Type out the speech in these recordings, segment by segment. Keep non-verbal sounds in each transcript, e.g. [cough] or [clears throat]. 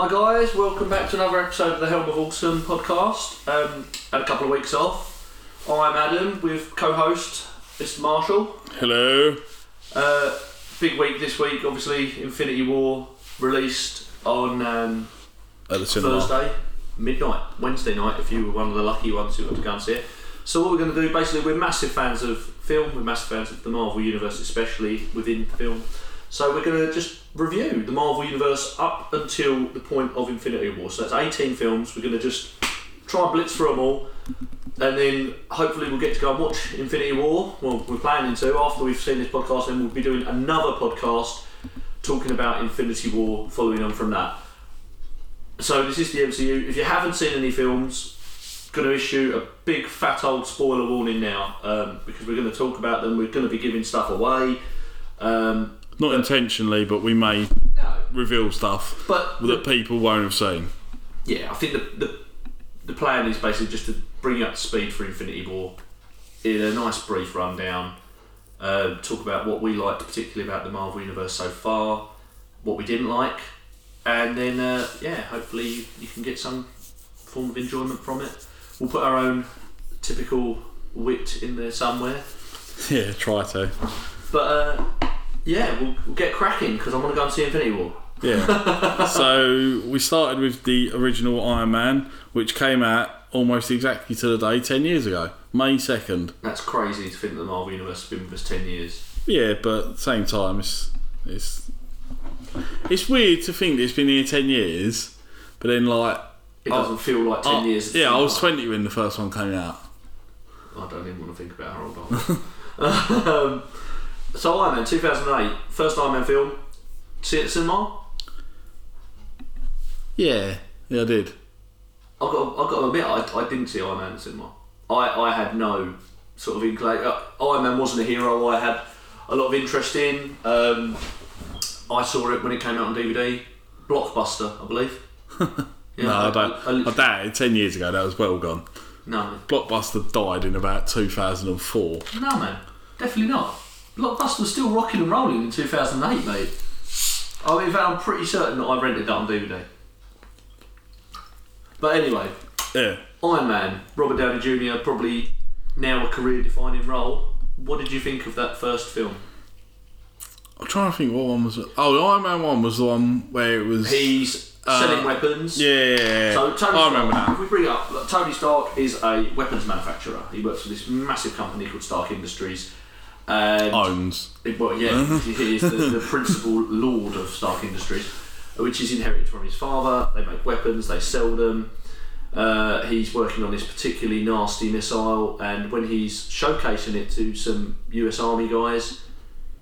Hi guys, welcome back to another episode of the Helm of Awesome podcast. Um, had a couple of weeks off. I'm Adam with co-host Mr. Marshall. Hello. Uh, big week this week, obviously. Infinity War released on um, At the cinema. Thursday midnight, Wednesday night. If you were one of the lucky ones who got to go and see it. So what we're going to do, basically, we're massive fans of film. We're massive fans of the Marvel universe, especially within film. So we're going to just review the Marvel universe up until the point of Infinity War. So that's 18 films. We're going to just try and blitz through them all, and then hopefully we'll get to go and watch Infinity War. Well, we're planning to after we've seen this podcast. Then we'll be doing another podcast talking about Infinity War, following on from that. So this is the MCU. If you haven't seen any films, going to issue a big fat old spoiler warning now um, because we're going to talk about them. We're going to be giving stuff away. Um, Not intentionally, but we may no, reveal stuff but that people won't have seen. yeah, I think the, the the plan is basically just to bring you up to speed for Infinity War in a nice brief rundown. Uh, talk about what we liked particularly about the Marvel universe so far, what we didn't like, and then uh, yeah, hopefully you, you can get some form of enjoyment from it. We'll put our own typical wit in there somewhere, [laughs] Yeah, try to. but uh, yeah, we'll, we'll get cracking because I want to go and see Infinity War. Yeah. [laughs] so we started with the original Iron Man, which came out almost exactly to the day 10 years ago, May 2nd. That's crazy to think that the Marvel universe has been with us ten years. Yeah, but at the same time, it's it's it's weird to think that it's been here 10 years, but then like. It doesn't feel like ten oh, years. yeah, I was 20 when the first one came out. I don't even want to think about how old I [laughs] am. [laughs] um, so Iron Man 2008, first Iron Man film. See it at cinema. Yeah, yeah, I did. I got, I got to admit, I, I didn't see Iron Man at cinema. I, I had no sort of inkling. Uh, Iron Man wasn't a hero I had a lot of interest in. Um, I saw it when it came out on DVD. Blockbuster, I believe. Yeah, [laughs] no, I, don't. I literally- it. 10 years ago, that was well gone. no, Blockbuster died in about 2004. no, man, definitely not. Blockbuster was still rocking and rolling in 2008, mate. I mean, in fact, I'm pretty certain that I rented that on DVD. But anyway, Yeah. Iron Man, Robert Downey Jr., probably now a career defining role. What did you think of that first film? I'm trying to think what one was it? Oh, the Iron Man one was the one where it was. He's selling weapons. Uh, yeah, yeah, yeah. So Tony I Stark, remember if that. we bring up, look, Tony Stark is a weapons manufacturer. He works for this massive company called Stark Industries. And Owns. Well, yeah, [laughs] he is the, the principal lord of Stark Industries, which is inherited from his father. They make weapons, they sell them. Uh, he's working on this particularly nasty missile, and when he's showcasing it to some US Army guys,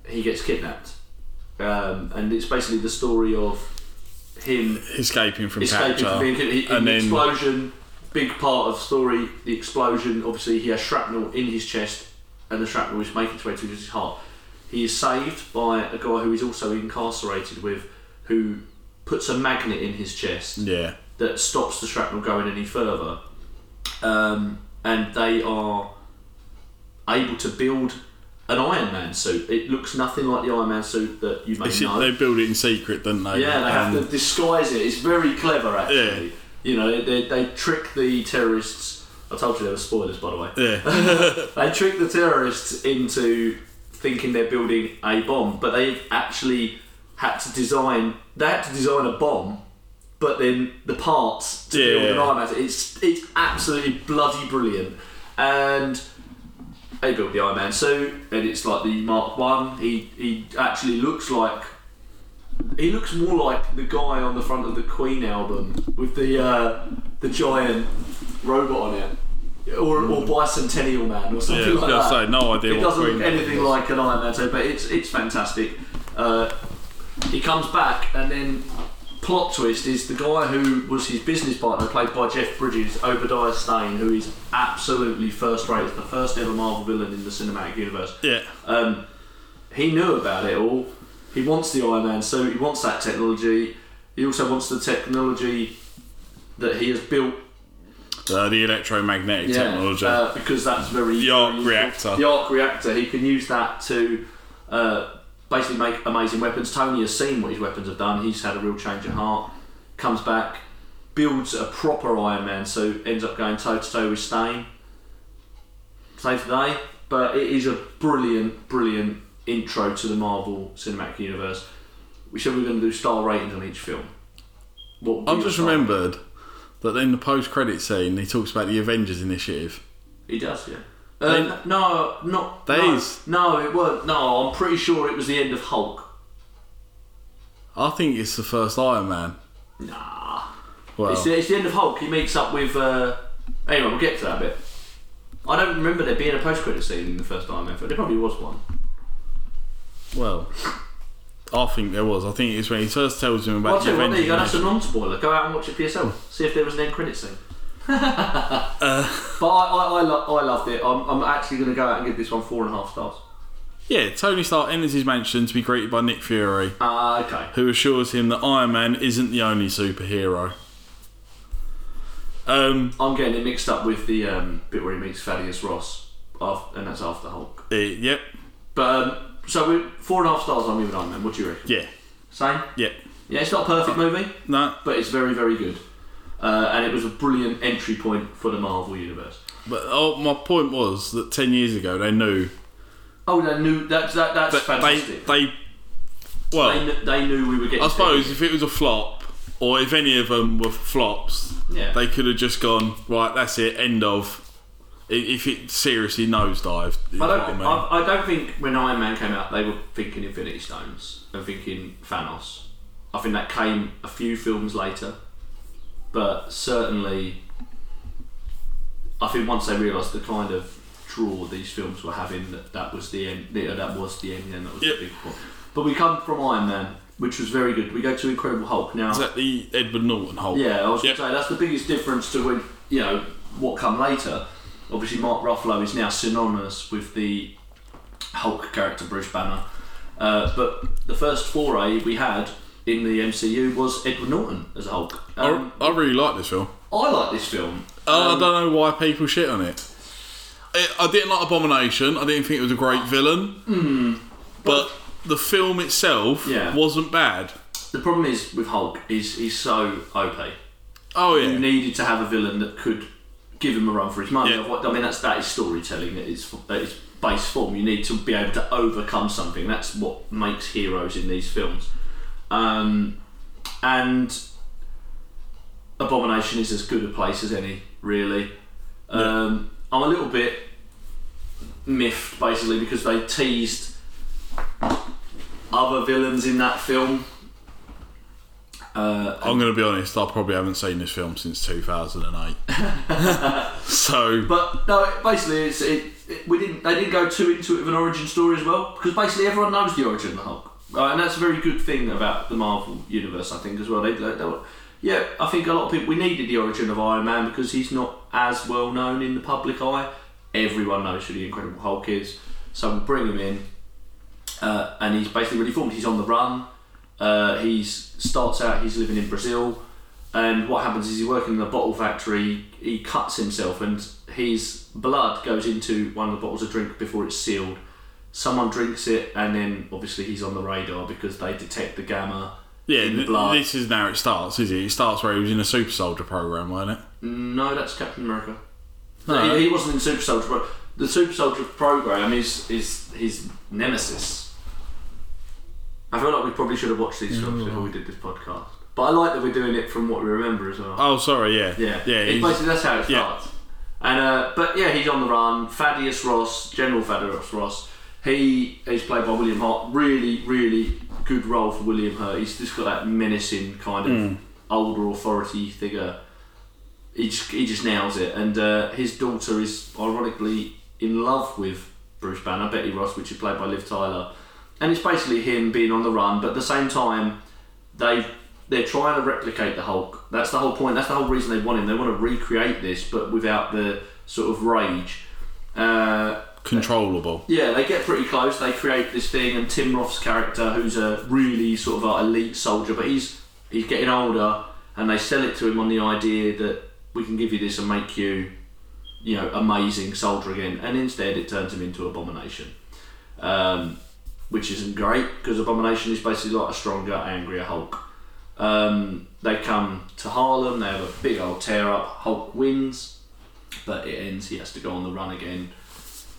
he gets kidnapped. Um, and it's basically the story of him Escaping from escaping capture. from being and the then. explosion, big part of the story. The explosion, obviously, he has shrapnel in his chest, and the shrapnel is making its way to his heart. He is saved by a guy who is also incarcerated with, who puts a magnet in his chest Yeah. that stops the shrapnel going any further. Um, and they are able to build an Iron Man suit. It looks nothing like the Iron Man suit that you may It's- know. They build it in secret, don't they? Yeah, they have to disguise it. It's very clever, actually. Yeah. You know, they, they trick the terrorists. I told you there were spoilers, by the way. Yeah. [laughs] They trick the terrorists into thinking they're building a bomb, but they actually had to design. They had to design a bomb, but then the parts to build an Yeah. Iron Man. It's it's absolutely bloody brilliant, and they built the Iron Man suit, and it's like the Mark One. He he actually looks like he looks more like the guy on the front of the Queen album with the uh, the giant robot on it, or, or Bicentennial Man or something Yeah, like that. say, no idea It doesn't look anything like an Iron Man suit, but it's it's fantastic. Uh, he comes back and then plot twist is the guy who was his business partner, played by Jeff Bridges, Obadiah Stane, who is absolutely first rate. The first ever Marvel villain in the cinematic universe. yeah. Um, he knew about it all. He wants the Iron Man suit. He wants that technology. He also wants the technology that he has built. Uh, the electromagnetic technology. uh, because that's very The arc useful. reactor. The arc reactor. He can use that to uh, basically make amazing weapons. Tony has seen what his weapons have done. He's had a real change of heart. comes back, builds a proper Iron Man, so ends up going toe to toe with Stane. Save today, but it is a brilliant, brilliant intro to the Marvel Cinematic Universe. We said we were going to do star ratings on each film. What I've just remembered that then the post-credit scene, he talks about the Avengers Initiative. He does, yeah. Uh, no, not Days. No, no, it weren't. No, I'm pretty sure it was the end of Hulk. I think it's the first Iron Man. Nah, Well, it's, the, it's the end of Hulk. He meets up with. Uh, anyway, we'll get to that a bit. I don't remember there being a post-credit scene in the first Iron Man film. There probably was one. well, I think there was. I think it's when he first tells him about tell the you what, there you go. That's a non-spoiler. Go out and watch it for yourself. See if there was an end credit scene. [laughs] Uh, But I, I, I, lo- I loved it. I'm, I'm actually going to go out and give this one four and a half stars. yeah, Tony Stark enters his mansion to be greeted by Nick Fury, Ah, okay. who assures him that Iron Man isn't the only superhero. Um, I'm getting it mixed up with the um, bit where he meets Thaddeus Ross, af- and that's after Hulk. eh, yep, But um, so we four and a half stars on Iron Man. What do you reckon? yeah, Same. yeah. Yeah, it's not a perfect movie, No, but it's very, very good. Uh, and it was a brilliant entry point for the Marvel universe. but oh, my point was that ten years ago they knew Oh, they knew that's that, that's that they fantastic. they They, well, kn- they knew we were getting. I suppose if it was a flop or if any of them were flops, Yeah. they could have just gone right. That's it. End of. If it seriously nosedived, I don't. I mean. I, I don't think when Iron Man came out, they were thinking Infinity Stones and thinking Thanos. I think that came a few films later, but certainly, I think once they realised the kind of draw these films were having, that that was the end. That that was the end, and that was Yep. the big point. But we come from Iron Man, which was very good. We go to Incredible Hulk now. Is that the Edward Norton Hulk? Yeah, I was Yep. going to say that's the biggest difference to when you know what come later. Obviously, Mark Ruffalo is now synonymous with the Hulk character Bruce Banner, uh, but the first foray we had in the MCU was Edward Norton as a Hulk. Um, I, I really like this film. I like this film. Uh, Um, I don't know why people shit on it. it. I didn't like Abomination. I didn't think it was a great villain. but the film itself. Yeah. wasn't bad. The problem is with Hulk is he's so OP. Oh yeah. You needed to have a villain that could give him a run for his money. Yeah. I mean, that's that is storytelling. At its, at its base form, you need to be able to overcome something. That's what makes heroes in these films. Um, and Abomination is as good a place as any, really. Um, I'm a little bit miffed, basically, because they teased other villains in that film. Uh, I'm going to be honest. I probably haven't seen this film since 2008. [laughs] so But no, basically, it's, it, it, we didn't. They didn't go too into it with an origin story as well, because basically everyone knows the origin of the Hulk, and that's a very good thing about the Marvel universe, I think, as well. They, they, they were, yeah, I think a lot of people we needed the origin of Iron Man because he's not as well known in the public eye. Everyone knows who the Incredible Hulk is, so we bring him in, uh, and he's basically really formed. He's on the run. Uh, he's starts out. He's living in Brazil. And what happens is he's working in a bottle factory. He cuts himself, and his blood goes into one of the bottles of drink before it's sealed. Someone drinks it, and then obviously he's on the radar because they detect the gamma yeah, in the blood. this is now it starts, is it? It starts where he was in a super soldier program, wasn't it? No, that's Captain America. No. He, he wasn't in Super Soldier. Pro- the Super Soldier program is is his nemesis. I feel like we probably should have watched these films before we did this podcast. But I like that we're doing it from what we remember as well. Oh, sorry, yeah, Yeah, yeah. He's- basically that's how it yeah. starts. And uh, but yeah, he's on the run. Thaddeus Ross, General Thaddeus Ross. He is played by William Hurt. Really, really good role for William Hurt. He's just got that menacing kind of Hmm. older authority figure. He just, he just nails it. And uh, his daughter is ironically in love with Bruce Banner, Betty Ross, which is played by Liv Tyler. And it's basically him being on the run, but at the same time, they they're trying to replicate the Hulk. That's the whole point. That's the whole reason they want him. They want to recreate this, but without the sort of rage. Uh, controllable. yeah, they get pretty close. They create this thing, and Tim Roth's character, who's a really sort of elite soldier, but he's he's getting older, and they sell it to him on the idea that we can give you this and make you, you know, amazing soldier again. And instead, it turns him into Abomination, um, which isn't great because Abomination is basically like a stronger, angrier Hulk. Um, they come to Harlem. They have a big old tear up. Hulk wins, but it ends. He has to go on the run again.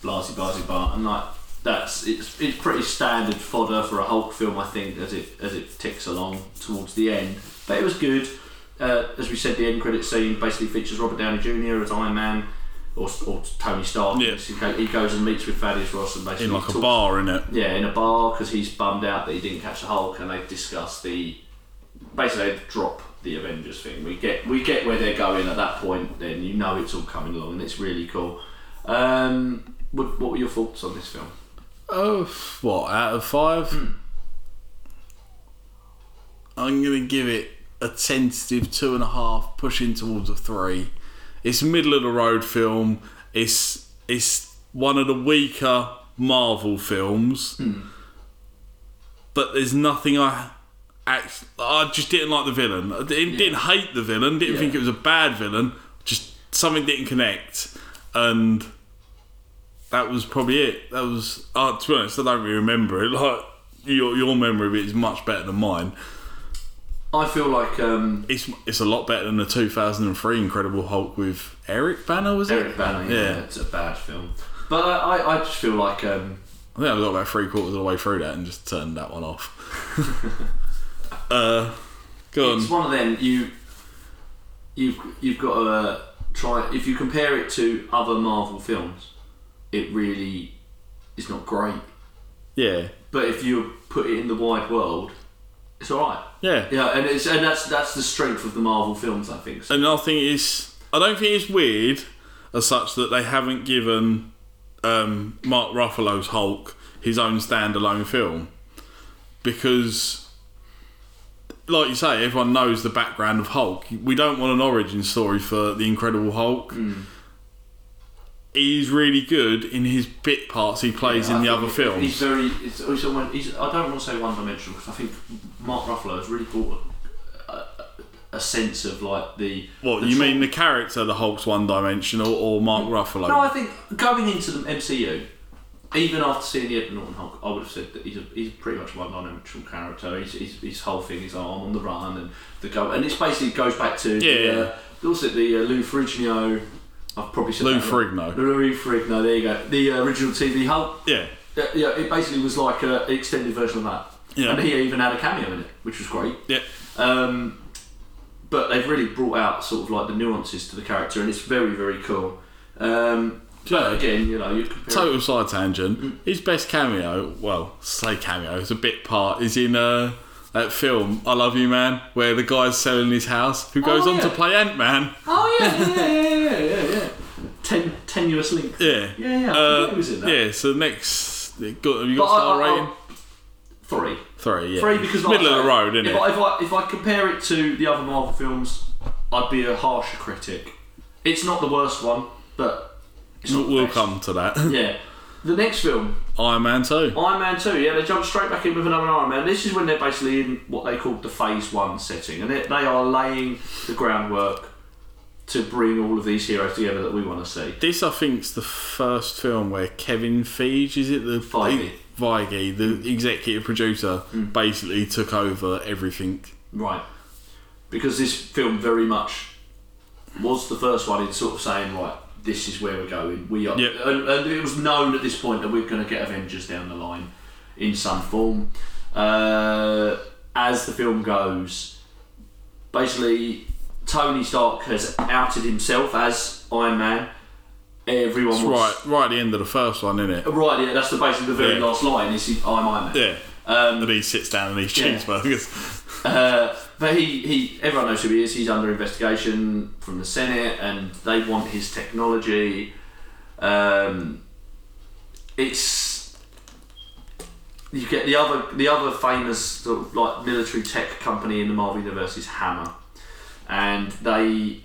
Blasey, blasey, bar, and like that's it's it's pretty standard fodder for a Hulk film, I think, as it as it ticks along towards the end. But it was good. Uh, as we said, the end credit scene basically features Robert Downey Jr. as Iron Man, or, or Tony Stark. Yeah. He goes and meets with Thaddeus Ross and basically In like a talks- bar, in it. yeah, in a bar because he's bummed out that he didn't catch the Hulk, and they discuss the basically they drop the Avengers thing. We get we get where they're going at that point. Then you know it's all coming along, and it's really cool. Um, what, what were your thoughts on this film? Oh, what out of five? I'm gonna give it a tentative two and a half, pushing towards a three. It's a middle of the road film. It's it's one of the weaker Marvel films, but there's nothing I. Act, I just didn't like the villain. I didn't, didn't hate the villain. Didn't Yeah. think it was a bad villain. Just something didn't connect, and that was probably it. That was, uh, to be honest, I don't really remember it. Like your your memory of it is much better than mine. I feel like um, It's it's a lot better than the 2003 Incredible Hulk with Eric Bana, was it? Eric Bana. Yeah, Yeah. it's a bad film, but I, I, I just feel like um, I think I got about three quarters of the way through that and just turned that one off. [laughs] uh, go on. it's one of them you you've you've got to uh, try if you compare it to other Marvel films, it really is not great. Yeah, But if you put it in the wide world, it's all right. Yeah. Yeah, and it's and that's that's the strength of the Marvel films, I think. So, And I think it's. I don't think it's weird as such that they haven't given um, Mark Ruffalo's Hulk his own standalone film because, like you say, everyone knows the background of Hulk. We don't want an origin story for the Incredible Hulk. He's really good in his bit parts he plays I in the think other He's films. very. It's, he's, almost- he's, I don't want to say one dimensional because I think Mark Ruffalo has really brought a, a, a sense of like the. What the you tro- mean the character, the Hulk's one dimensional, or Mark Ruffalo? No, I think going into the MCU, even after seeing the Edward Norton Hulk, I would have said that he's a, he's pretty much one dimensional character. He's, he's, his whole thing is oh, I'm on the run and the go, and it's basically goes back to Yeah. the, uh, also the uh, Lou Ferrigno. I've probably said Lou. Ferrigno. Lou Ferrigno. There you go. The uh, original TV Hulk. yeah, Yeah, yeah, it basically was like a, an extended version of that. Yeah. And he even had a cameo in it, which was great. yeah. Um, but they've really brought out sort of like the nuances to the character, and it's very, very cool. Um, but again, you know, you compare. Total side tangent. His best cameo, well, say cameo, it's a bit part, is in uh, that film I Love You Man, where the guy's selling his house, who goes Oh, on to play Ant Man. Oh yeah, yeah, yeah, yeah, yeah, yeah. Ten, tenuous link. Yeah, Yeah, yeah. Uh, forgot was in that. yeah. So next, got, have you got But star I- I- rating? Three. Three, yeah. Three because like middle of the road, isn't if it? I, if I if I compare it to the other Marvel films, I'd be a harsher critic. It's not the worst one, but it's not we'll come to that. Yeah. [laughs] The next film, Iron Man 2. Iron Man 2, yeah, they jump straight back in with another Iron Man. This is when they're basically in what they call the Phase 1 setting, and they, they are laying the groundwork to bring all of these heroes together that we want to see. This, I think, is the first film where Kevin Feige, is it the Feige. Feige, the executive producer, Mm. basically took over everything. Right. Because this film very much was the first one in sort of saying, right, this is where we're going. We are, Yep. and, and it was known at this point that we're going to get Avengers down the line in some form. Uh, as the film goes, basically, Tony Stark has outed himself as Iron Man. Everyone It's was right, right at the end of the first one, isn't it? Right, yeah, that's the basically the very Yeah. last line. Is he, I'm Iron Man. Yeah. Um, And he sits down and eats Yeah. cheeseburgers. Uh, but he, he, everyone knows who he is. He's under investigation from the Senate, and they want his technology. Um, it's you get the other the other famous sort of like military tech company in the Marvel universe is Hammer, and they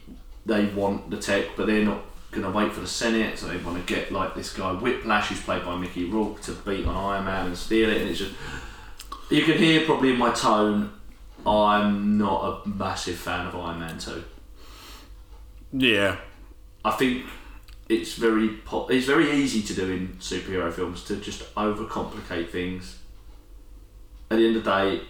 they want the tech, but they're not going to wait for the Senate, so they want to get like this guy Whiplash, who's played by Mickey Rourke, to beat on Iron Man and steal it, and it's just you can hear probably in my tone, I'm not a massive fan of Iron Man 2. Yeah. I think it's very po- it's very easy to do in superhero films to just overcomplicate things. At the end of the day,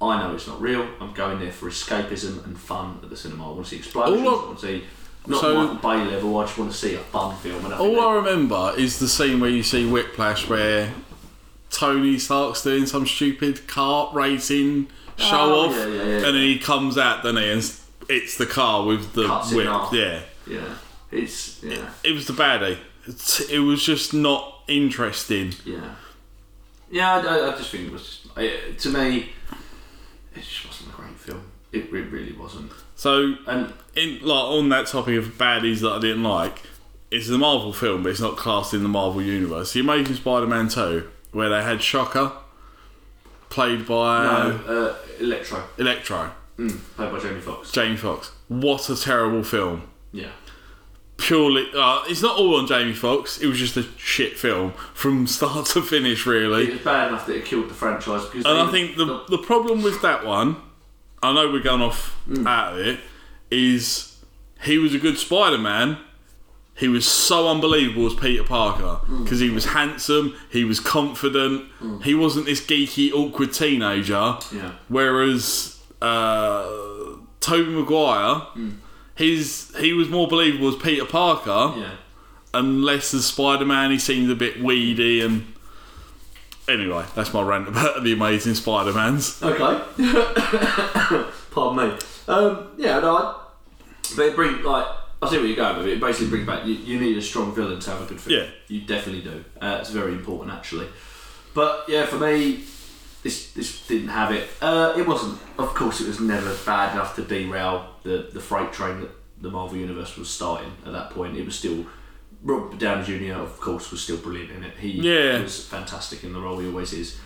I know it's not real. I'm going there for escapism and fun at the cinema. I want to see explosions. I All I- want to see not So- Michael Bay level. I just want to see a fun film. And I All I remember is the scene where you see Whiplash, where Tony Stark's doing some stupid kart racing show Oh, off, yeah, yeah, yeah. and then he comes out, then he, and it's the car with the Cuts whip. Yeah, yeah, it's yeah, it was the baddie. It's, it was just not interesting. yeah, yeah. I, I- I just think it was just it, to me. It just wasn't a great film. It, it really wasn't. So, And in like on that topic of baddies that I didn't like, it's a Marvel film, but it's not classed in the Marvel universe. The Amazing Spider-Man two, where they had Shocker, played by no, uh, Electro, Electro, mm, played by Jamie Foxx. Jamie Foxx. What a terrible film. Yeah, Purely, uh, it's not all on Jamie Foxx. It was just a shit film from [laughs] start to finish, it really. was bad enough that it killed the franchise because. And I think the the problem with that one, I know we're going off out of it, is he was a good Spider-Man. He was so unbelievable as Peter Parker because he was handsome, he was confident, he wasn't this geeky, awkward teenager. yeah. Whereas uh, Tobey Maguire, his he was more believable as Peter Parker, Yeah. and less as Spider Man. He seemed a bit weedy and. Anyway, that's my rant about the Amazing Spider Mans. Okay. [coughs] Pardon me. Um, yeah, no, I, but it like I see where you're going with it. It basically brings back you, you need a strong villain to have a good film. Yeah. you definitely do. Uh, it's very important actually. But yeah, for me, this this didn't have it. Uh, it wasn't. Of course, it was never bad enough to derail the the freight train that the Marvel universe was starting at that point. It was still. Robert Downey Jr. of course was still brilliant in it. He Yeah. was fantastic in the role. He always is.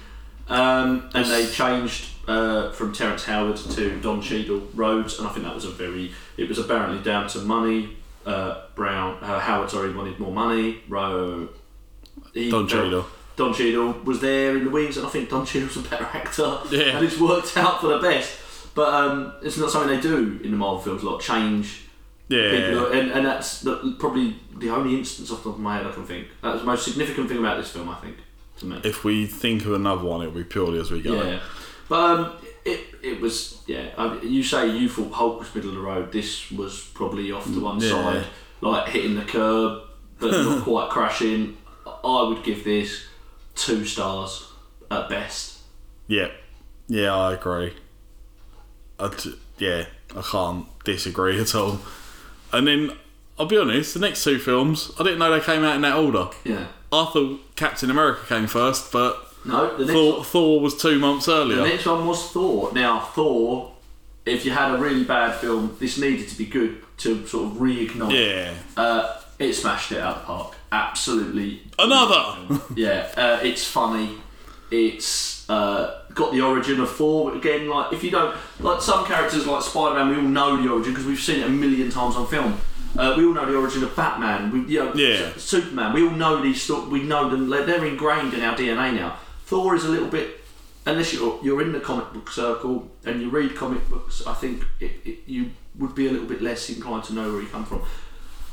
Um, and they changed uh, from Terrence Howard to Don Cheadle Rhodes, and I think that was a very. It was apparently down to money. Uh, Brown uh, Howard sorry wanted more money. Ro, he Don Cheadle. Don Cheadle was there in the wings, and I think Don Cheadle's a better actor. Yeah. and it's worked out for the best. But um, it's not something they do in the Marvel films a lot. Change Yeah. people, and, and that's the, probably the only instance off the top of my head I can think. That was the most significant thing about this film, I think, to me. If we think of another one, it'll be purely as we go. Yeah, but um, it it was yeah. I, you say you thought Hulk was middle of the road. This was probably off to one Yeah. side, like hitting the curb, but not [laughs] quite crashing. I would give this two stars at best. Yeah. Yeah, I agree. I t- yeah, I can't disagree at all. And then, I'll be honest, the next two films, I didn't know they came out in that order. Yeah. I thought Captain America came first, but No, the next Thor, Thor was two months earlier. The next one was Thor. Now, Thor, if you had a really bad film, this needed to be good to sort of reignite. Yeah. Uh, it smashed it out of the park. Absolutely. Another! [laughs] yeah, uh, it's funny. It's uh, got the origin of Thor again. Like if you don't like some characters like Spider Man, we all know the origin because we've seen it a million times on film. Uh, we all know the origin of Batman. We, you know, Yeah. Superman. We all know these. sto- We know them. They're ingrained in our DNA now. Thor is a little bit. Unless you're you're in the comic book circle and you read comic books, I think it, it, you would be a little bit less inclined to know where he come from.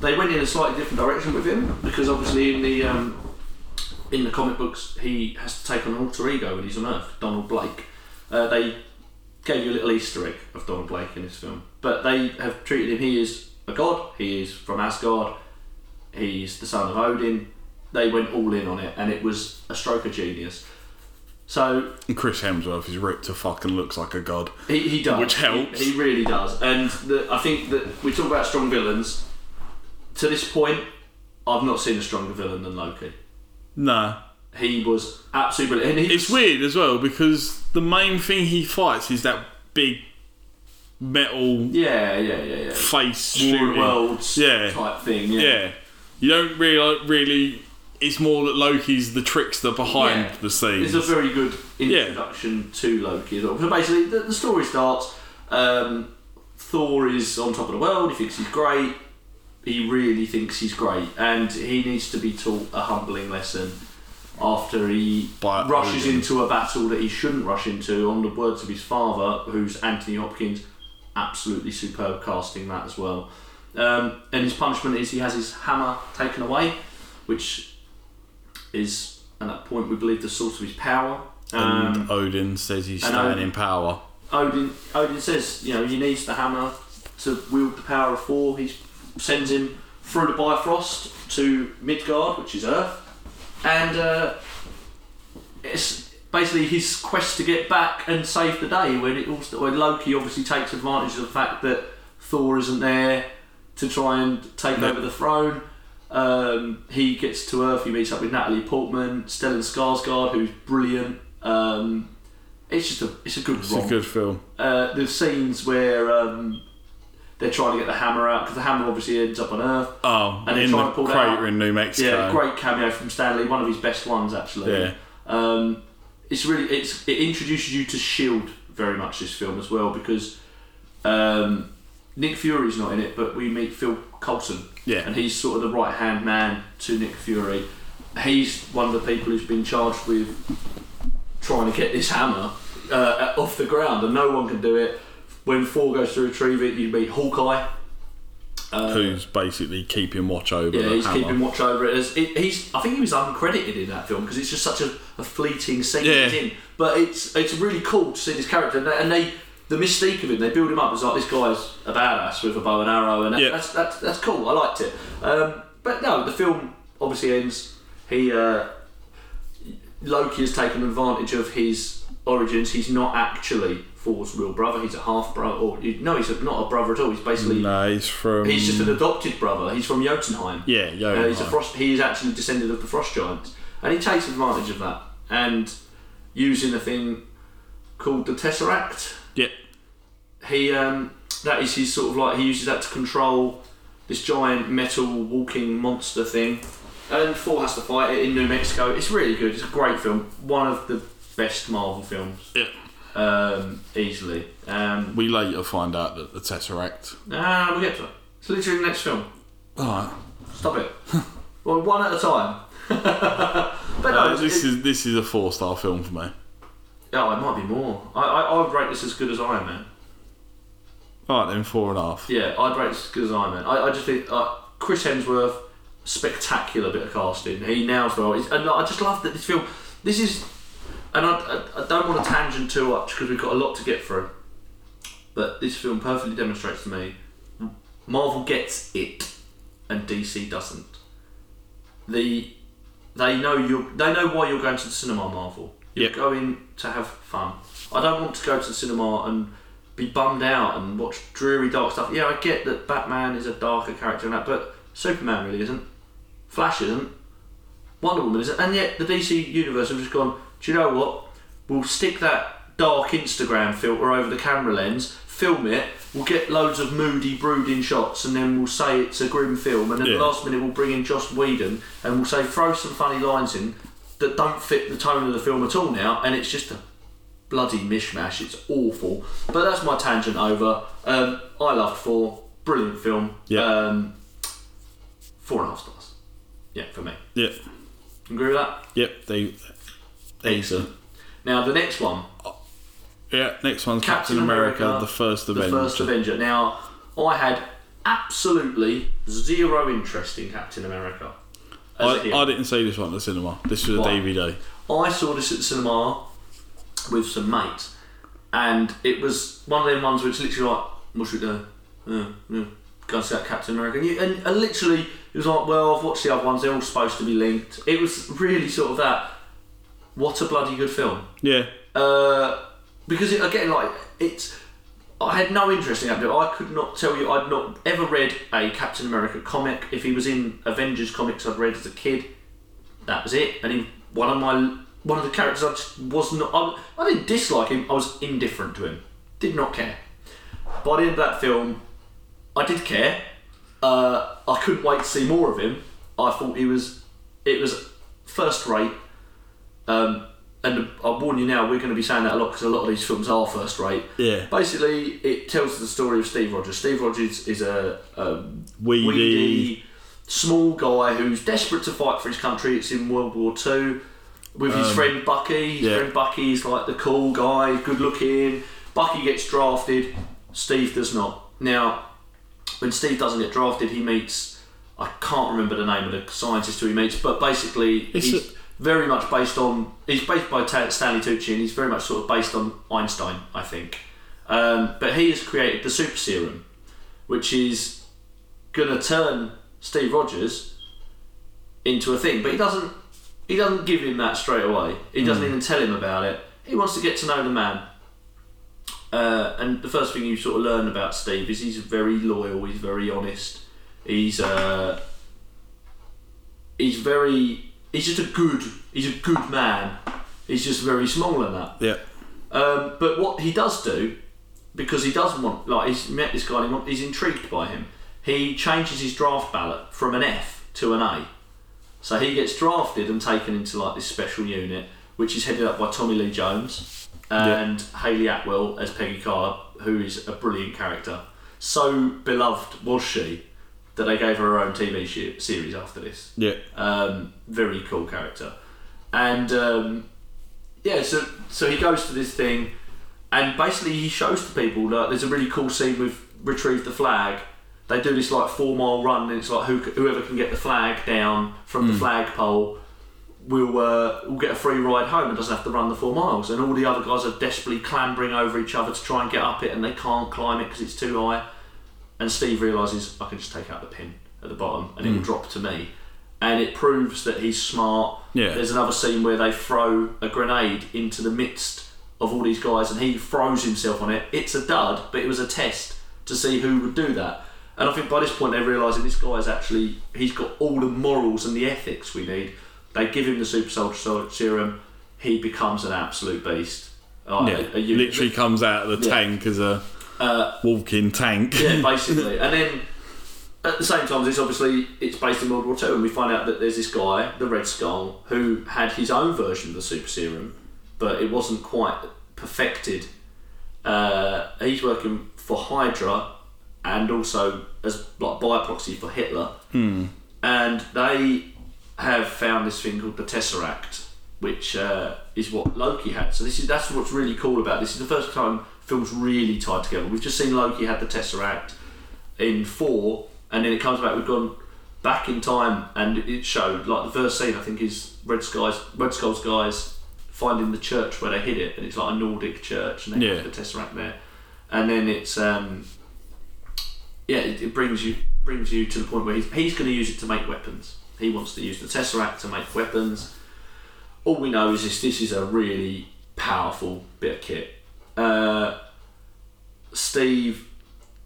They went in a slightly different direction with him because obviously in the um, in the comic books he has to take on an alter ego when he's on Earth, Donald Blake. Uh, they gave you a little Easter egg of Donald Blake in this film, but they have treated him. He is a god. He is from Asgard. He's the son of Odin. They went all in on it, and it was a stroke of genius. So And Chris Hemsworth is ripped to fucking looks like a god. he, he does. Which helps. He, he really does. And the, I think that we talk about strong villains. To this point, I've not seen a stronger villain than Loki. Nah. He was absolutely brilliant. And It's weird as well because the main thing he fights is that big metal Yeah, yeah, yeah, yeah. face War shooting. Worlds Yeah. type thing. Yeah. Yeah. You don't really, really. It's more that Loki's the trickster behind Yeah. the scenes. It's a very good introduction to Loki as well. So basically, the, the story starts. Um, Thor is on top of the world. He thinks he's great. He really thinks he's great, and he needs to be taught a humbling lesson after he By rushes Odin. into a battle that he shouldn't rush into. On the words of his father, who's Anthony Hopkins, absolutely superb casting that as well. Um, and his punishment is he has his hammer taken away, which is at that point we believe the source of his power. and Um, Odin says he's and Odin- in power. Odin Odin says, you know, he needs the hammer to wield the power of Thor. He sends him through the Bifrost to Midgard, which is Earth, and uh, it's basically his quest to get back and save the day. When it also, when Loki obviously takes advantage of the fact that Thor isn't there to try and take No. over the throne. Um, he gets to Earth. He meets up with Natalie Portman, Stellan Skarsgård, who's brilliant. Um, it's just a it's a good film. It's romp a good film. uh, the scenes where um, they're trying to get the hammer out because the hammer obviously ends up on Earth. Oh, And they're in trying the to pull crater out. in New Mexico. Yeah, great cameo from Stan Lee, one of his best ones actually. Yeah. Um, it's really it's it introduces you to Shield very much this film as well because um, Nick Fury's not in it, but we meet Phil Coulson. Yeah. and he's sort of the right hand man to Nick Fury. He's one of the people who's been charged with trying to get this hammer uh, off the ground, and no one can do it. When Thor goes to retrieve it, you meet Hawkeye. Uh, Who's basically keeping watch over yeah, he's hammer. keeping watch over it. As it, he's, I think he was uncredited in that film because it's just such a, a fleeting scene Yeah. in. But it's it's really cool to see this character, and they, and they the mystique of him. They build him up as like this guy's a badass with a bow and arrow, and that, Yeah. that's, that's that's cool. I liked it. Um, but no, the film obviously ends. He uh, Loki has taken advantage of his origins. He's not actually Thor's real brother. He's a half brother, or no, he's not a brother at all. He's basically no, he's from. he's just an adopted brother. He's from Jotunheim. yeah, yo. Uh, he's a frost. He is actually descended of the frost giants, and he takes advantage of that and using a thing called the tesseract. Yeah, He um, that is his sort of like he uses that to control this giant metal walking monster thing, and Thor has to fight it in New Mexico. It's really good. It's a great film. One of the best Marvel films, yeah. um, easily. Um, We later find out that the Tesseract. ah, we'll get to it. It's literally the next film. Alright. Stop it. [laughs] well, one at a time. [laughs] but no, Uh, this is this is a four star film for me. Oh, it might be more. I, I, I would rate this as good as Iron Man. Alright then, four and a half. Yeah, I'd rate this as good as Iron Man. I, I just think uh, Chris Hemsworth, spectacular bit of casting. He nails the role. He's- And I just love that this film. This is, and I, I, I don't want to tangent too much because we've got a lot to get through. But this film perfectly demonstrates to me Marvel gets it, and DC doesn't. The they know you they know why you're going to the cinema, Marvel. You're Yep. going to have fun. I don't want to go to the cinema and be bummed out and watch dreary dark stuff. Yeah, I get that Batman is a darker character and that, but Superman really isn't. Flash isn't. Wonder Woman isn't. And yet the DC universe have just gone, do you know what? We'll stick that dark Instagram filter over the camera lens, film it, we'll get loads of moody, brooding shots, and then we'll say it's a grim film, and then Yeah. the last minute we'll bring in Joss Whedon and we'll say throw some funny lines in that don't fit the tone of the film at all now, and it's just a bloody mishmash. It's awful. But that's my tangent over. Um, I loved Thor. Brilliant film. Yeah. Um, four and a half stars. Yeah, for me. Yep, Agree with that? yep. They, they Excellent. Now the next one, Yeah, next one's Captain Captain, America, America, the first Avenger. the first Avenger. Now I had absolutely zero interest in Captain America. I, didn't see this one at the cinema. This was a Why? DVD. I saw this at the cinema with some mates, and it was one of them ones which literally like, what should we do? Yeah, yeah. Go and see that Captain America. And, you, and, and literally, it was like, well, I've watched the other ones, they're all supposed to be linked. It was really sort of that, what a bloody good film. Yeah, Uh, because it, again, like, it's. I had no interest in but I could not tell you. I'd not ever read a Captain America comic. If he was in Avengers comics, I'd read as a kid. That was it. And he, one of my one of the characters I just was not. I, I didn't dislike him. I was indifferent to him. Did not care. By the end of that film, I did care. Uh, I couldn't wait to see more of him. I thought he was. It was first rate. Um, and I warn you now, we're going to be saying that a lot because a lot of these films are first rate. yeah. Basically, it tells the story of Steve Rogers. Steve Rogers is a, a Weedy. weedy, small guy who's desperate to fight for his country. It's in World War Two. With his um, friend Bucky. His yeah. friend Bucky's like the cool guy, good looking. Bucky gets drafted. Steve does not. Now, when Steve doesn't get drafted, he meets. I can't remember the name of the scientist who he meets, but basically It's he's a- very much based on. He's based by Stanley Tucci, and he's very much sort of based on Einstein, I think. Um, but he has created the super serum, which is gonna turn Steve Rogers into a thing. But he doesn't. He doesn't give him that straight away. He doesn't even tell him about it. He wants to get to know the man. Uh, and the first thing you sort of learn about Steve is he's very loyal. He's very honest. He's uh, he's very he's just a good he's a good man. He's just very small and that. Yeah. Um, but what he does do, because he doesn't want like he's met this guy, and he's intrigued by him. He changes his draft ballot from an F to an A. So he gets drafted and taken into like this special unit, which is headed up by Tommy Lee Jones and Hayley Atwell as Peggy Carr, who is a brilliant character. So beloved was she that they gave her her own TV sh- series after this. Yeah. Um, very cool character, and um, yeah, so so he goes to this thing, and basically he shows to people that there's a really cool scene with retrieve the flag. They do this like four mile run, and it's like who, whoever can get the flag down from the flagpole will uh, will get a free ride home and doesn't have to run the four miles. And all the other guys are desperately clambering over each other to try and get up it, and they can't climb it because it's too high. And Steve realizes I can just take out the pin at the bottom, and it will drop to me. And it proves that he's smart. Yeah. There's another scene where they throw a grenade into the midst of all these guys, and he throws himself on it. It's a dud, but it was a test to see who would do that. And I think by this point they're realising this guy is actually he's got all the morals and the ethics we need. They give him the super soldier serum, he becomes an absolute beast. Uh, Yeah. a- a Literally comes out of the Yeah. tank as a uh, walking tank. yeah, [laughs] basically. and then at the same time, it's obviously it's based in World War Two, and we find out that there's this guy, the Red Skull, who had his own version of the super serum, but it wasn't quite perfected. Uh, he's working for Hydra, and also as like by proxy for Hitler. And they have found this thing called the Tesseract, which uh, is what Loki had. So this is that's what's really cool about this. Is the first time films really tied together. We've just seen Loki had the Tesseract in Thor, and then it comes back. We've gone back in time, and it showed like the first scene. I think is Red Skies, Red Skull's guys finding the church where they hid it, and it's like a Nordic church, and they Yeah. have the Tesseract there. And then it's um, yeah, it, it brings you brings you to the point where he's, he's going to use it to make weapons. He wants to use the Tesseract to make weapons. All we know is this: this is a really powerful bit of kit. Uh, Steve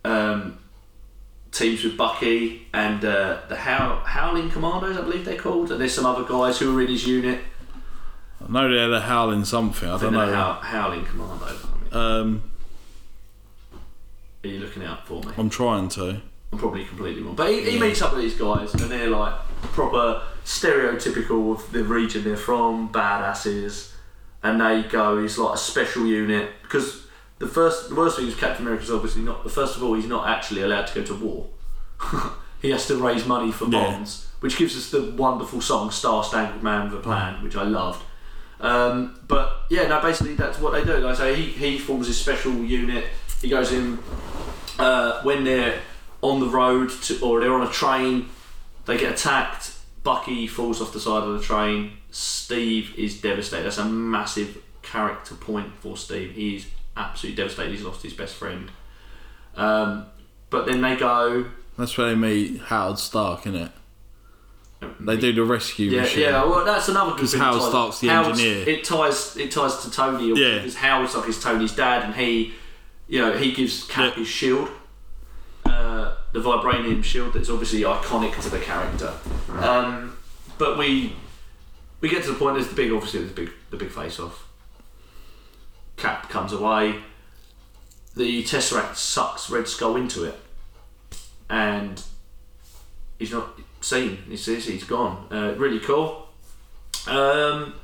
um, teams with Bucky and uh, the How- Howling Commandos, I believe they're called, and there's some other guys who are in his unit. I know they're the howling something. I I don't know. How- Howling Commandos. I mean, Um, are you looking out for me? I'm trying to. I'm probably completely wrong. But he, he meets up with these guys, and they're like proper stereotypical of the region they're from, badasses. And they go, he's like a special unit. Because the first, the worst thing is Captain America is obviously not, first of all, he's not actually allowed to go to war. [laughs] he has to raise money for Yeah. bonds, which gives us the wonderful song Star Spangled Man with a Plan, which I loved. Um, but yeah, no, basically that's what they do. Like I say, he, he forms his special unit. He goes in uh, when they're on the road to, or they're on a train, they get attacked. Bucky falls off the side of the train. Steve is devastated. That's a massive character point for Steve. He's absolutely devastated. He's lost his best friend. Um, but then they go. That's where they meet Howard Stark, isn't it? They do the rescue Yeah, mission. yeah. Well, that's another because. Howard Ties- Stark's the Howard's- engineer. It ties it ties to Tony. Yeah. Because Howard Stark is Tony's dad, and he, you know, he gives Cap Yeah. his shield, uh, the vibranium shield. That's obviously iconic to the character. Um, but we we get to the point. There's the big, obviously, the big the big face off. Cap comes away. The Tesseract sucks Red Skull into it, and he's not seen. He says he's gone. Uh, really cool. Um,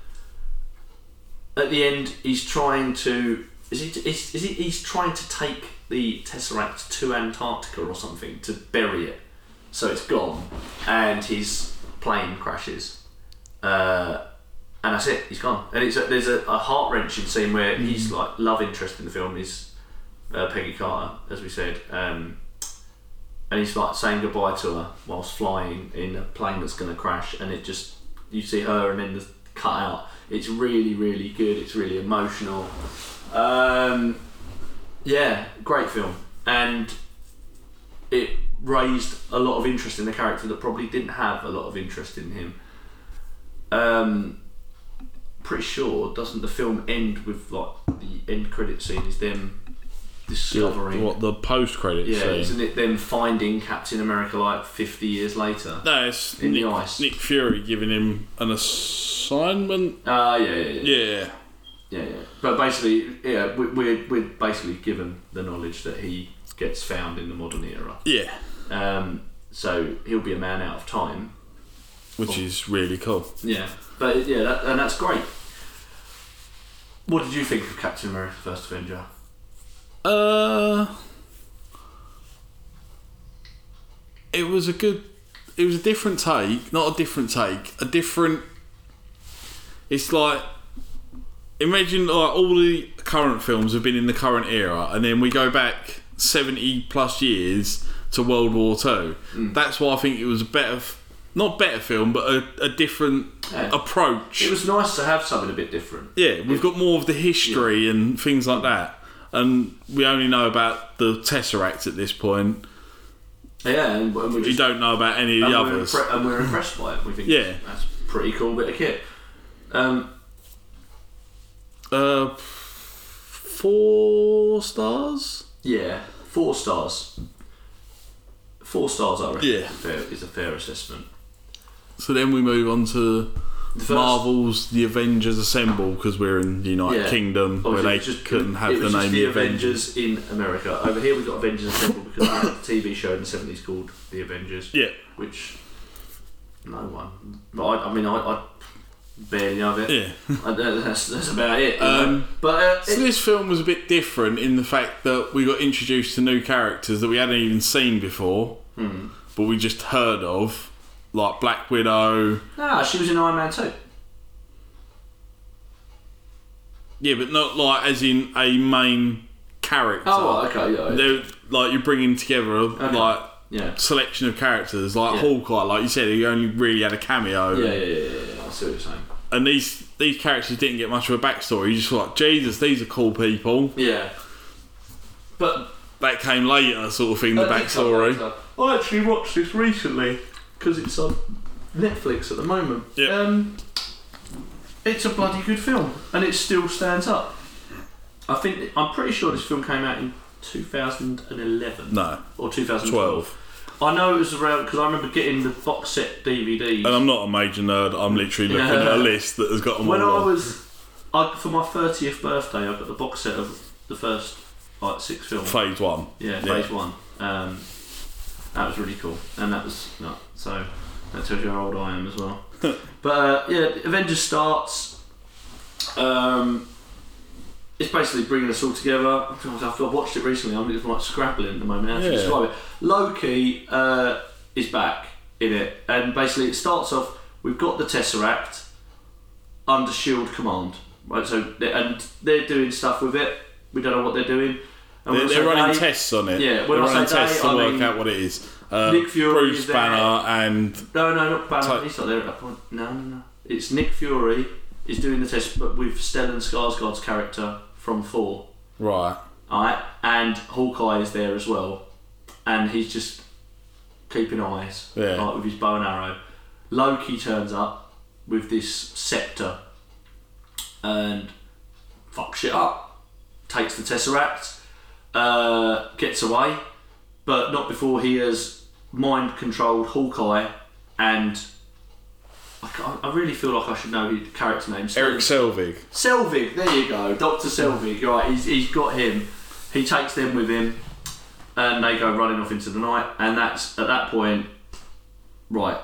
at the end, he's trying to. Is he? Is, is he? He's trying to take the Tesseract to Antarctica or something to bury it, so it's gone, and his plane crashes. Uh, and that's it. He's gone. And it's a, there's a, a heart wrenching scene where he's like love interest in the film is uh, Peggy Carter, as we said. Um, and he's like saying goodbye to her whilst flying in a plane that's going to crash, and it just you see her and then the cut out. It's really, really good. It's really emotional. Um, Yeah, great film, and it raised a lot of interest in the character that probably didn't have a lot of interest in him. Um, pretty sure doesn't the film end with like the end credit scene is them discovering. What the post credit Yeah, scene? isn't it them finding Captain America like fifty years later? No, it's In the Nick, ice. Nick Fury giving him an assignment. Ah, yeah, yeah, yeah, Yeah, yeah, yeah. But basically, yeah, we, we're we're basically given the knowledge that he gets found in the modern era. yeah, Um, so he'll be a man out of time. Which is really cool. Yeah, but yeah, that, and that's great. What did you think of Captain America: First Avenger? Uh, it was a good. It was a different take, not a different take, a different. It's like imagine like all the current films have been in the current era, and then we go back seventy plus years to World War Two. That's why I think it was a better, not better film, but a, a different Yeah. approach. It was nice to have something a bit different. Yeah, we've got more of the history and things like that. And we only know about the Tesseract at this point. Yeah, and, and we We just don't know about any of the others. impre- and we're impressed by it. We think Yeah. that's a pretty cool bit of kit. Um, Uh, four stars? yeah, four stars. Four stars, I reckon. Yeah. is a fair, is a fair assessment. So then we move on to The Marvel's The Avengers Assemble because we're in the United Yeah. Kingdom where Obviously, they it was just- couldn't have it the was name the The Avengers. Avengers in America. Over here, we've got Avengers Assemble because we had a TV show in the seventies called The Avengers. Yeah. which no one. But I, I mean, I, I barely know of it. Yeah. [laughs] I, that's, that's about it. you know. Um, but uh, So it- this film was a bit different in the fact that we got introduced to new characters that we hadn't even seen before, Hmm. but we just heard of, like Black Widow. nah, she was in Iron Man 2. Yeah, but not like as in a main character. Oh, right, okay, yeah, They're like you're bringing together a, like yeah. selection of characters, like Yeah. Hawkeye. Like you said, he only really had a cameo. Yeah, yeah, yeah, yeah. I see what you're saying. And these these characters didn't get much of a backstory. You just like Jesus, these are cool people. Yeah, but That came later, sort of thing. The That did come backstory. I actually watched this recently because it's on Netflix at the moment. Yeah. Um, it's a bloody good film, and it still stands up. I think I'm pretty sure this film came out in 2011 No, or 2012. twelve. I know it was around because I remember getting the box set DVDs. And I'm not a major nerd. I'm literally looking at a list that has got them when all I on. was I, for my 30th birthday, I got the box set of the first like six films. Phase one. Yeah, Yeah. phase one. Um, that was really cool, and that was no, so that tells you how old I am as well. [laughs] but uh, yeah, Avengers starts. Um, it's basically bringing us all together. I've I've watched it recently. I'm just like scrabbling at the moment. How to Yeah. describe it? Loki uh, is back in it, and basically it starts off. We've got the Tesseract under Shield command, right? So and they're doing stuff with it. We don't know what they're doing. And They're, they're running they- tests on it. Yeah, they're running tests they, to I work mean out what it is. Uh, Nick Fury Bruce. Banner and No, no, not Banner. Type- He's not there at that point. No, no, no. It's Nick Fury is doing the test, but with Stellan Skarsgård's character from Thor. right. Alright, and Hawkeye is there as well, and he's just keeping eyes, Yeah. like with his bow and arrow. Loki turns up with this scepter and fucks shit up, takes the Tesseract, uh, gets away, but not before he has mind controlled Hawkeye and. I, I really feel like I should know his character name. Erik Selvig. Selvig, there you go, Doctor Selvig. Right, he's, he's got him. He takes them with him, and they go running off into the night. And that's at that point, right?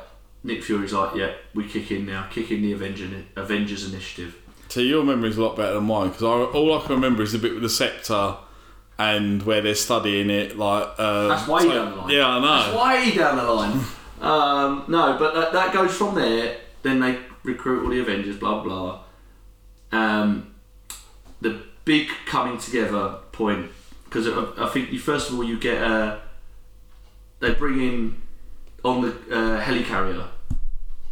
Nick Fury's like, yeah, we kick in now, kick in the Avenger, Avengers initiative. So your memory's a lot better than mine because all I can remember is the bit with the scepter and where they're studying it. Like uh, That's way so- down the line. Yeah, I know. That's way down the line. [laughs] um, no, but that, that goes from there. Then they recruit all the Avengers, blah blah. Um, the big coming together point because I, I think you first of all you get uh, they bring in on the uh, helicarrier.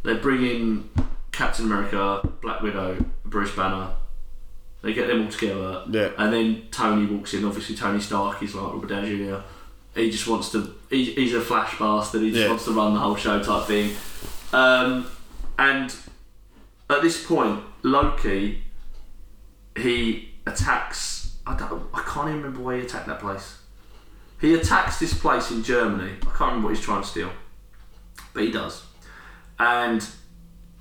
They bring in Captain America, Black Widow, Bruce Banner. They get them all together. Yeah. And then Tony walks in. Obviously, Tony Stark is like Robert Downey Jr. He just wants to. He, he's a flash bastard. He just Yeah. wants to run the whole show type thing. Um, and at this point, Loki he attacks. I don't. I can't even remember why he attacked that place. He attacks this place in Germany. I can't remember what he's trying to steal, but he does, and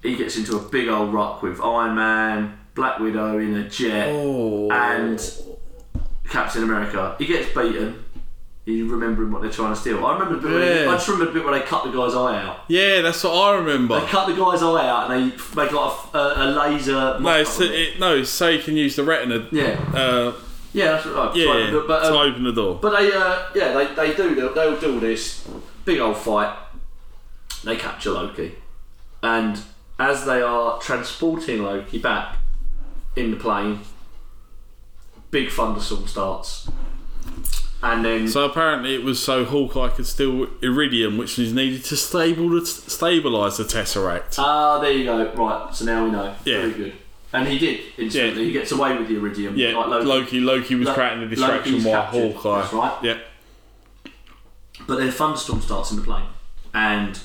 he gets into a big old rock with Iron Man, Black Widow in a jet, Oh. and Captain America. He gets beaten. He's remembering what they're trying to steal? I remember the bit. Where Yeah. I just remember a bit where they cut the guy's eye out. Yeah, that's what I remember. They cut the guy's eye out and they make like a, a, a laser. No, it's, it, no, so you can use the retina. yeah, Uh, yeah, that's right. yeah, Sorry, but, but, to um, open the door. But they, uh, yeah, they, they do. They'll, they'll do this big old fight. They capture Loki, and as they are transporting Loki back in the plane, big thunderstorm starts, and then So apparently it was so Hawkeye could steal iridium, which is needed to stable the, stabilize the Tesseract. ah, there you go. Right, so now we know. Yeah. Very good. And he did instantly. Yeah. He gets away with the iridium. yeah, like Loki. Loki. Loki, was Lo- creating the distraction Loki's while captured. Hawkeye. That's right. Yeah, But then a thunderstorm starts in the plane, and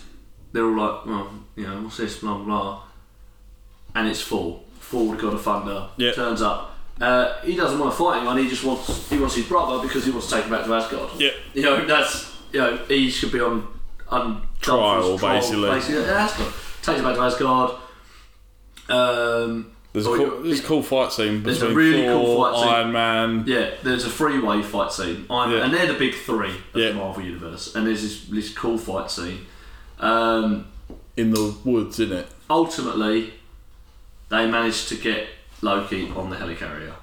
they're all like, "Well, you know, what's this?" Blah blah blah. And it's full. Full God of Thunder Yeah. turns up. Uh, he doesn't want to fight anyone. He just wants he wants his brother because he wants to take him back to Asgard. yeah, You know that's you know he should be on on Trial, basically. basically at Asgard. Takes him back to Asgard. Um, There's a Oh, cool, there's a cool fight scene There's a really Thor, cool fight scene. Iron Man. Yeah, there's a freeway fight scene, I'm, Yeah. and they're the big three of Yeah. the Marvel universe. And there's this, this cool fight scene. Um, in the woods, isn't it? ultimately, they manage to get Loki on the helicarrier,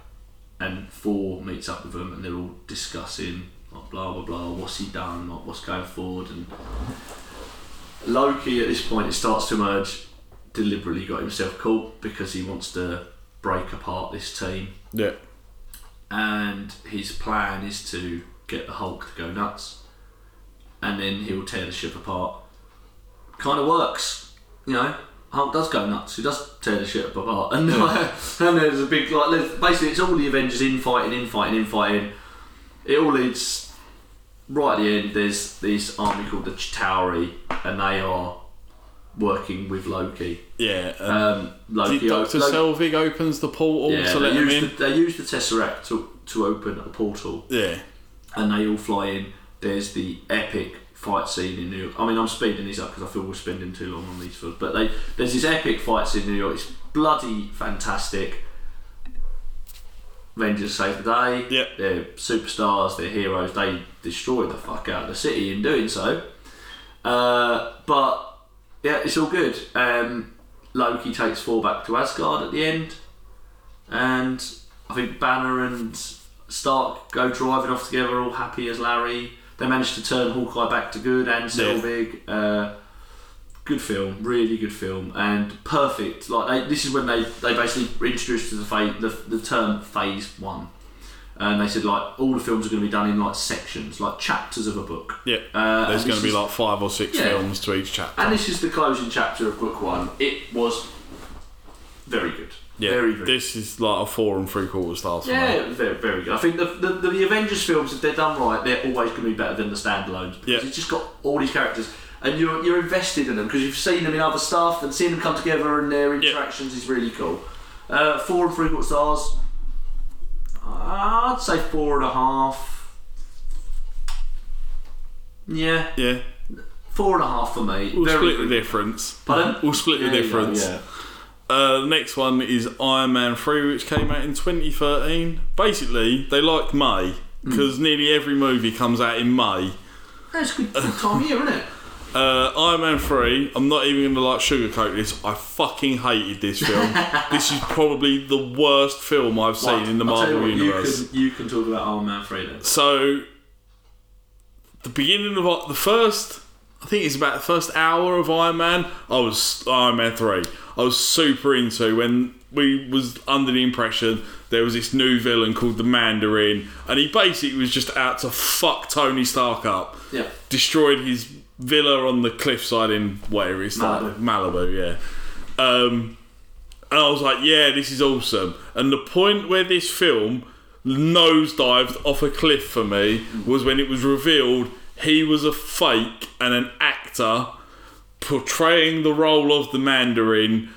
and Thor meets up with them, and they're all discussing like, blah blah blah. What's he done? Like, what's going forward? And Loki, at this point, it starts to emerge. Deliberately got himself caught because he wants to break apart this team Yeah, and his plan is to get the Hulk to go nuts, and then he'll tear the ship apart. Kind of works, you know. Hulk does go nuts. He does tear the ship apart, and, [laughs] and there's a big like. Basically, it's all the Avengers infighting, infighting, infighting. It all leads right at the end. There's this army called the Chitauri, and they are working with Loki. yeah. Um, Loki, Doctor Loki- Selvig opens the portal yeah, to let they them use in. the, they use the Tesseract to, to open a portal yeah, and they all fly in. There's the epic fight scene in New York. I mean, I'm speeding these up because I feel we're spending too long on these films. But they, there's this epic fight scene in New York. It's bloody fantastic. Avengers save the day. Yeah. They're superstars. They're heroes. They destroy the fuck out of the city in doing so. Uh, but yeah, it's all good. Um, Loki takes Thor back to Asgard at the end, and I think Banner and Stark go driving off together, all happy as Larry. They managed to turn Hawkeye back to good and Selvig. Uh, good film, really good film, and perfect. Like they, this is when they, they basically introduced the, phase, the the term Phase One, and they said like all the films are going to be done in like sections, like chapters of a book. yeah. Uh, There's going to be is- like five or six Yeah. films to each chapter. and this is the closing chapter of book one. It was very good. Yeah, very very. this is like a four and three quarter stars. Yeah, very, very good. I think the, the, the, Avengers films, if they're done right, they're always going to be better than the standalones because Yeah. it's just got all these characters and you're, you're invested in them because you've seen them in other stuff and seeing them come together and their Yeah. interactions is really cool. Uh, four and three quarter stars. I'd say four and a half. Yeah, Yeah, four and a half for me. we'll very split good. the difference. Pardon? We'll split the go, difference. yeah. Uh, the next one is Iron Man 3, which came out in 2013. Basically, they like May Hmm. because nearly every movie comes out in May. That's a good, time of year, isn't it? Uh, Iron Man 3, I'm not even going to like sugarcoat this. I fucking hated this film. [laughs] this is probably the worst film I've seen in the tell you Marvel what, Universe. You can, you can talk about Iron Man 3 then. So, the beginning of uh, the first, I think it's about the first hour of Iron Man. I was Iron Man three. I was super into when we was under the impression there was this new villain called the Mandarin, and he basically was just out to fuck Tony Stark up. Yeah. Destroyed his villa on the cliffside in whatever it's Malibu. Malibu, yeah. Um, and I was like, yeah, this is awesome. And the point where this film nosedived off a cliff for me was when it was revealed he was a fake and an actor portraying the role of the Mandarin,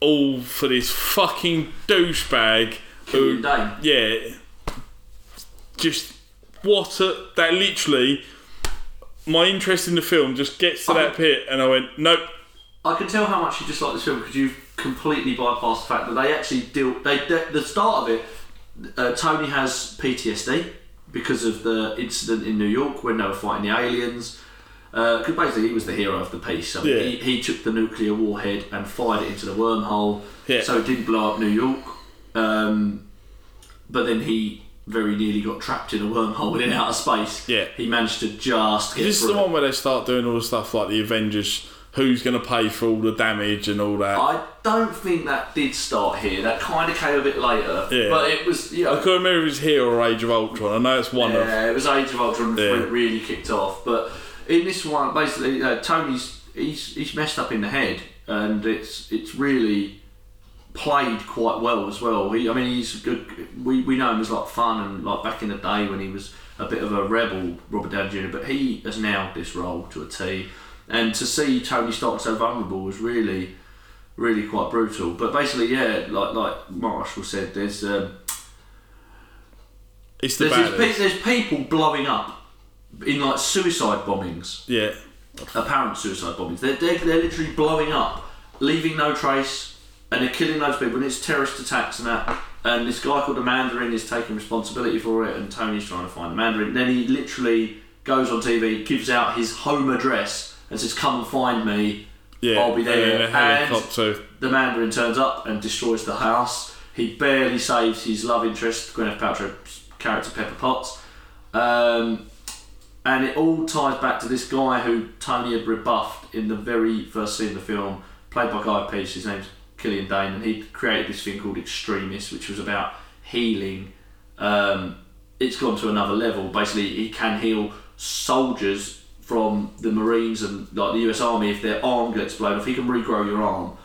all for this fucking douchebag who, yeah, just what a that literally. My interest in the film just gets to that pit, and I went, nope. I can tell how much you dislike this film because you've completely bypassed the fact that they actually deal. They, they the start of it. Uh, Tony has PTSD because of the incident in New York when they were fighting the aliens. Because basically he was the hero of the piece. So Yeah. he, he took the nuclear warhead and fired it into the wormhole. Yeah. So it didn't blow up New York. Um, but then he very nearly got trapped in a wormhole within outer space. Yeah. He managed to just get This is the one where they start doing all the stuff like the Avengers. Who's going to pay for all the damage and all that? I don't think that did start here. That kind of came a bit later. Yeah. But it was, you know, I can't remember if it was here or Age of Ultron. I know it's one of. yeah, it was Age of Ultron Yeah. when it really kicked off. But in this one, basically, uh, Tony's he's he's messed up in the head, and it's it's really played quite well as well. He, I mean, he's good. We, we know him as like fun and like back in the day when he was a bit of a rebel, Robert Downey Jr. But he has nailed this role to a T. And to see Tony Stark so vulnerable was really, really quite brutal. But basically, yeah, like like Marshall said, there's um, It's the there's, pe- there's people blowing up in like suicide bombings, Yeah. apparent suicide bombings. They're, they're, they're literally blowing up, leaving no trace, and they're killing those people. And it's terrorist attacks and that. And this guy called the Mandarin is taking responsibility for it, and Tony's trying to find the Mandarin. Then he literally goes on TV, gives out his home address, and says, "Come and find me." Yeah. I'll be there. And. The Mandarin turns up and destroys the house. He barely saves his love interest, Gwyneth Paltrow's character Pepper Potts. Um, and it all ties back to this guy who Tony had rebuffed in the very first scene of the film, played by Guy Pearce. His name's Killian Dane, and he created this thing called Extremis, which was about healing. Um, it's gone to another level. Basically, he can heal soldiers from the Marines and like the US Army if their arm gets blown off. He can regrow your arm,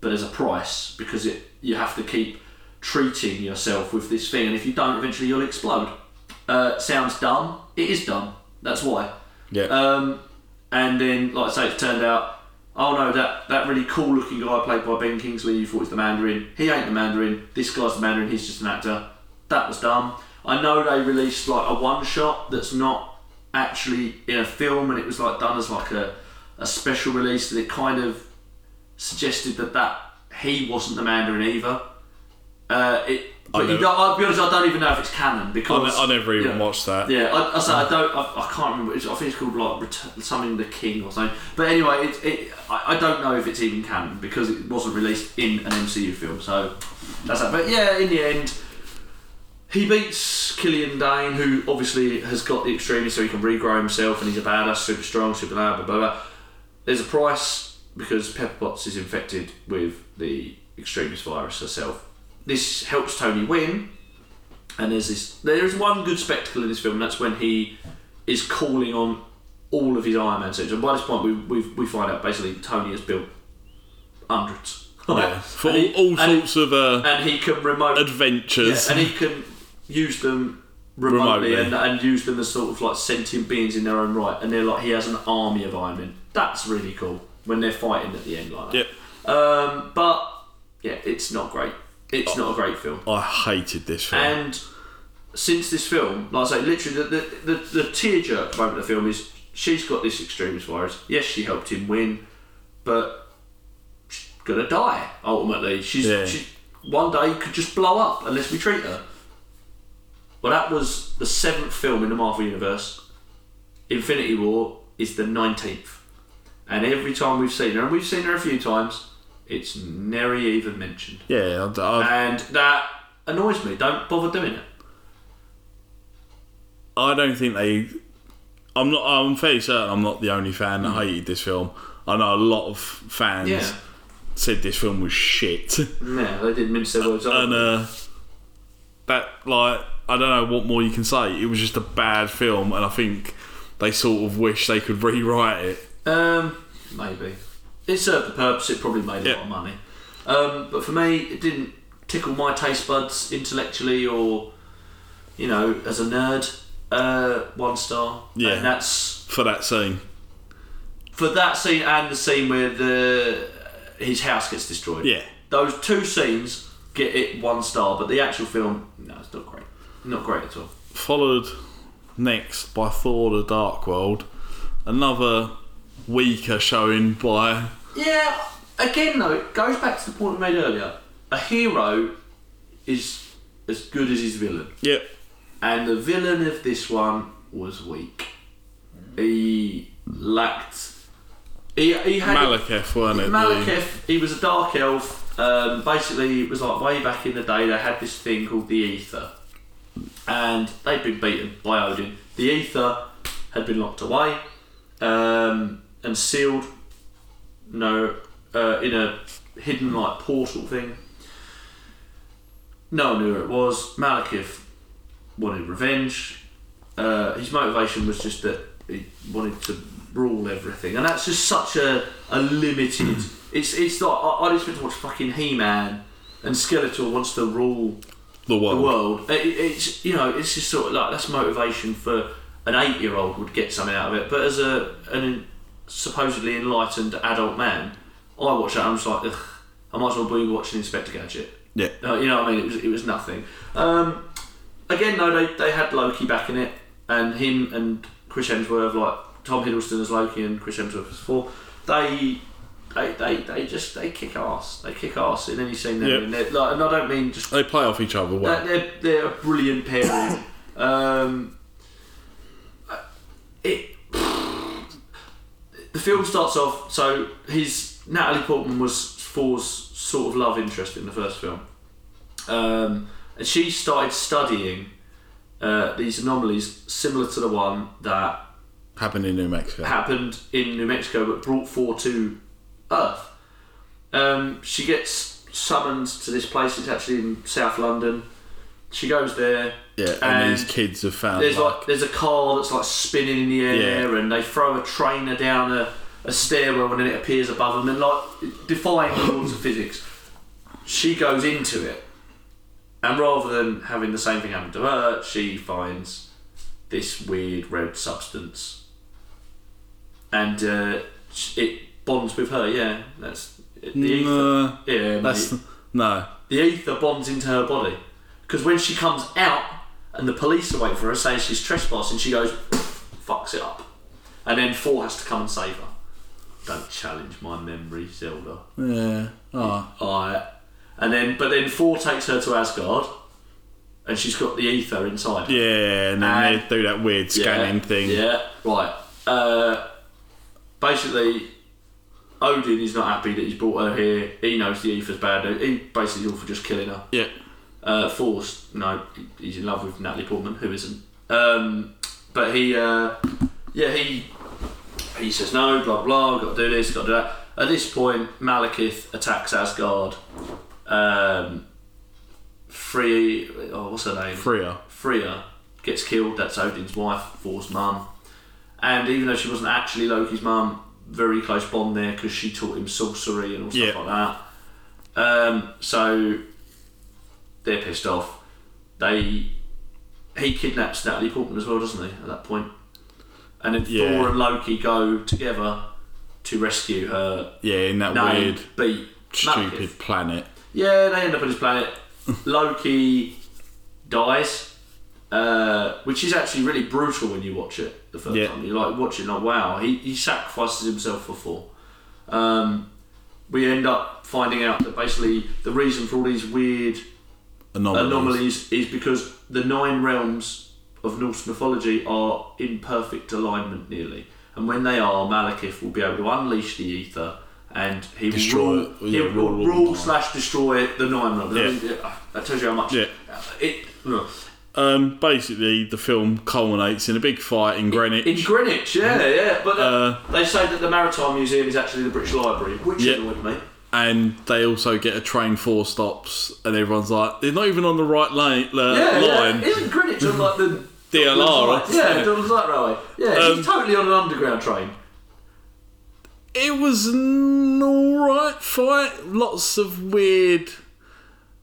but there's a price because it you have to keep treating yourself with this thing, and if you don't, eventually you'll explode. Uh, sounds dumb. It is dumb. That's why. Yeah. Um, and then, like I say, it turned out, oh no, that, that really cool looking guy played by Ben Kingsley, you thought was the Mandarin. He ain't the Mandarin. This guy's the Mandarin. He's just an actor. That was dumb. I know they released like a one shot that's not actually in a film, and it was like done as like a, a special release that it kind of suggested that that he wasn't the Mandarin either. Uh, it, but you don't, I'll be honest, I don't even know if it's canon because ne- I never even yeah. watched that. yeah, I, I, say I don't. I, I can't remember. It's, I think it's called like Return, something the King or something. But anyway, it, it, I, I don't know if it's even canon because it wasn't released in an MCU film. So that's that. But yeah, in the end, he beats Killian Dane, who obviously has got the extremity, so he can regrow himself, and he's a badass, super strong, super loud, blah blah. blah. There's a price because Pepper Potts is infected with the extremis virus herself. This helps Tony win, and there's this. There is one good spectacle in this film. And that's when he is calling on all of his Iron Man suits. And by this point, we we, we find out basically Tony has built hundreds. [laughs] Yeah. For all, he- all sorts of uh, and he can remote adventures. yeah, and he can use them remotely, Remotely. And, and use them as sort of like sentient beings in their own right. And they're like he has an army of Iron Men. That's really cool when they're fighting at the end like that. Yep. Um, but yeah, it's not great. It's not a great film. I hated this film. And since this film, like I say, literally the the, the, the tearjerk moment of the film is she's got this extremis virus. Yes, she helped him win, but she's gonna die ultimately. She's Yeah. she one day could just blow up unless we treat her. Well, that was the seventh film in the Marvel universe. Infinity War is the nineteenth, and every time we've seen her, and we've seen her a few times, it's never even mentioned yeah, I, I, and that annoys me. Don't bother doing it. I don't think they. I'm not. I'm fairly certain I'm not the only fan that hated this film. I know a lot of fans Yeah, said this film was shit, yeah, they didn't mince their words. and either. uh, that like I don't know what more you can say. It was just a bad film, and I think they sort of wish they could rewrite it. um, maybe it served the purpose. It probably made a Yeah. lot of money. Um, but for me, it didn't tickle my taste buds intellectually or, you know, as a nerd. Uh, one star. Yeah. And that's For that scene. for that scene and the scene where the his house gets destroyed. Yeah. Those two scenes get it one star, but the actual film, no, it's not great. Not great at all. Followed next by Thor the Dark World. Another weaker showing by. Yeah, again though, it goes back to the point we made earlier. A hero is as good as his villain. Yep. And the villain of this one was weak. He lacked. He, he had Malekith, weren't it? Malekith. He was a dark elf. Um, basically, it was like way back in the day. They had this thing called the Ether, and they'd been beaten by Odin. The Ether had been locked away um, and sealed. No, uh, in a hidden like portal thing. No one knew where it was. Malekith wanted revenge. Uh, his motivation was just that he wanted to rule everything, and that's just such a, a limited. [clears throat] it's it's like I, I just went to watch fucking He Man, and Skeletor wants to rule the world. the world. It, it's you know it's just sort of like that's motivation for an eight year old would get something out of it, but as a an supposedly enlightened adult man, I watch that and I'm just like, Ugh, I might as well be watching Inspector Gadget. Yeah. Uh, you know what I mean? It was it was nothing. Um, again, though, they, they had Loki back in it, and him and Chris Hemsworth, like Tom Hiddleston as Loki and Chris Hemsworth as Thor, they. They, they, they just they kick ass they kick ass in any scene they're in like, and I don't mean just They play off each other well. they're, they're a brilliant pairing. [coughs] um, it the film starts off so his Natalie Portman was Thor's sort of love interest in the first film, um, and she started studying uh, these anomalies similar to the one that Happened in New Mexico. happened in New Mexico but brought Thor to Earth. Um, she gets summoned to this place. It's actually in South London. She goes there. Yeah, and, and these kids have found There's like, like there's a car that's like spinning in the air, and they throw a trainer down a, a stairwell, and then it appears above them, and like defying the laws of physics. She goes into it, and rather than having the same thing happen to her, she finds this weird red substance, and uh, it bonds with her. Yeah, that's the ether. no, Yeah, that's mate. no. the ether bonds into her body because when she comes out and the police are waiting for her saying she's trespassing, she goes fucks it up, and then Thor has to come and save her. Don't challenge my memory, Zelda. Yeah. Oh, Alright. And then, but then Thor takes her to Asgard, and she's got the ether inside. her. yeah, and then And- they do that weird scanning yeah, thing. Yeah, right. Uh, basically, Odin is not happy that he's brought her here. He knows the ether's bad. He basically all for just killing her. Yeah. Uh, Force, no, he's in love with Natalie Portman, who isn't. Um, but he, uh, yeah, he he says no, blah blah, got to do this, got to do that. At this point, Malekith attacks Asgard. Um, Free, oh, what's her name? Freya. Freya gets killed. That's Odin's wife, Thor's mum. And even though she wasn't actually Loki's mum, very close bond there because she taught him sorcery and all stuff Yeah. like that. Um, so they're pissed off. They he kidnaps Natalie Portman as well, doesn't he? At that point, and then Yeah. Thor and Loki go together to rescue her. Yeah, in that weird, beat stupid Malekith. planet. Yeah, they end up on his planet. [laughs] Loki dies, uh, which is actually really brutal when you watch it the first Yeah. time. You're like watching, like, wow, he, he sacrifices himself for Thor. Um, we end up finding out that basically the reason for all these weird Anomalies. anomalies is because the nine realms of Norse mythology are in perfect alignment nearly. And when they are, Malekith will be able to unleash the ether and he Destroy will rule, Yeah, he will rule rule slash destroy the nine realms. I mean, that tells you how much. Yeah. It, Um, basically, the film culminates in a big fight in Greenwich. in Greenwich, yeah, yeah. But uh, Uh, they say that the Maritime Museum is actually the British Library, which Yeah. annoyed me. And they also get a train four stops, and everyone's like, they're not even on the right lane. Uh, Yeah, line. yeah. Isn't Greenwich on like the [laughs] DLR. Yeah, Docklands Light Railway. Yeah, Um, he's totally on an underground train. It was an alright fight. Lots of weird.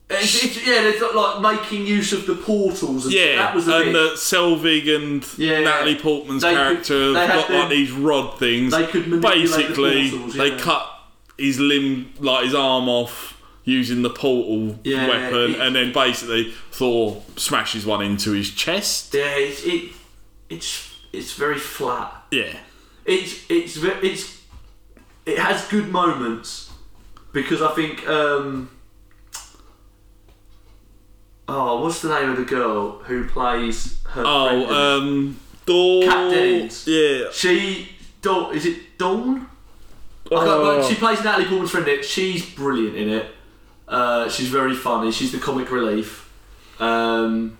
It's, it's, yeah, they're like making use of the portals. And Yeah, that was a and bit. uh, Selvig and Yeah. Natalie Portman's They could- character had got like these rod things. they could manipulate the Basically, portals, they cut his limb, like his arm off, using the portal Yeah, weapon, it- and then basically Thor smashes one into his chest. yeah, it's, it, it's it's very flat. Yeah, It's it's it's it has good moments because I think um oh what's the name of the girl who plays her? Oh, um, Dawn. Kat Dennings. Yeah. she Dawn is it Dawn Oh. she plays Natalie Portman's friend in it she's brilliant in it uh, she's very funny she's the comic relief um,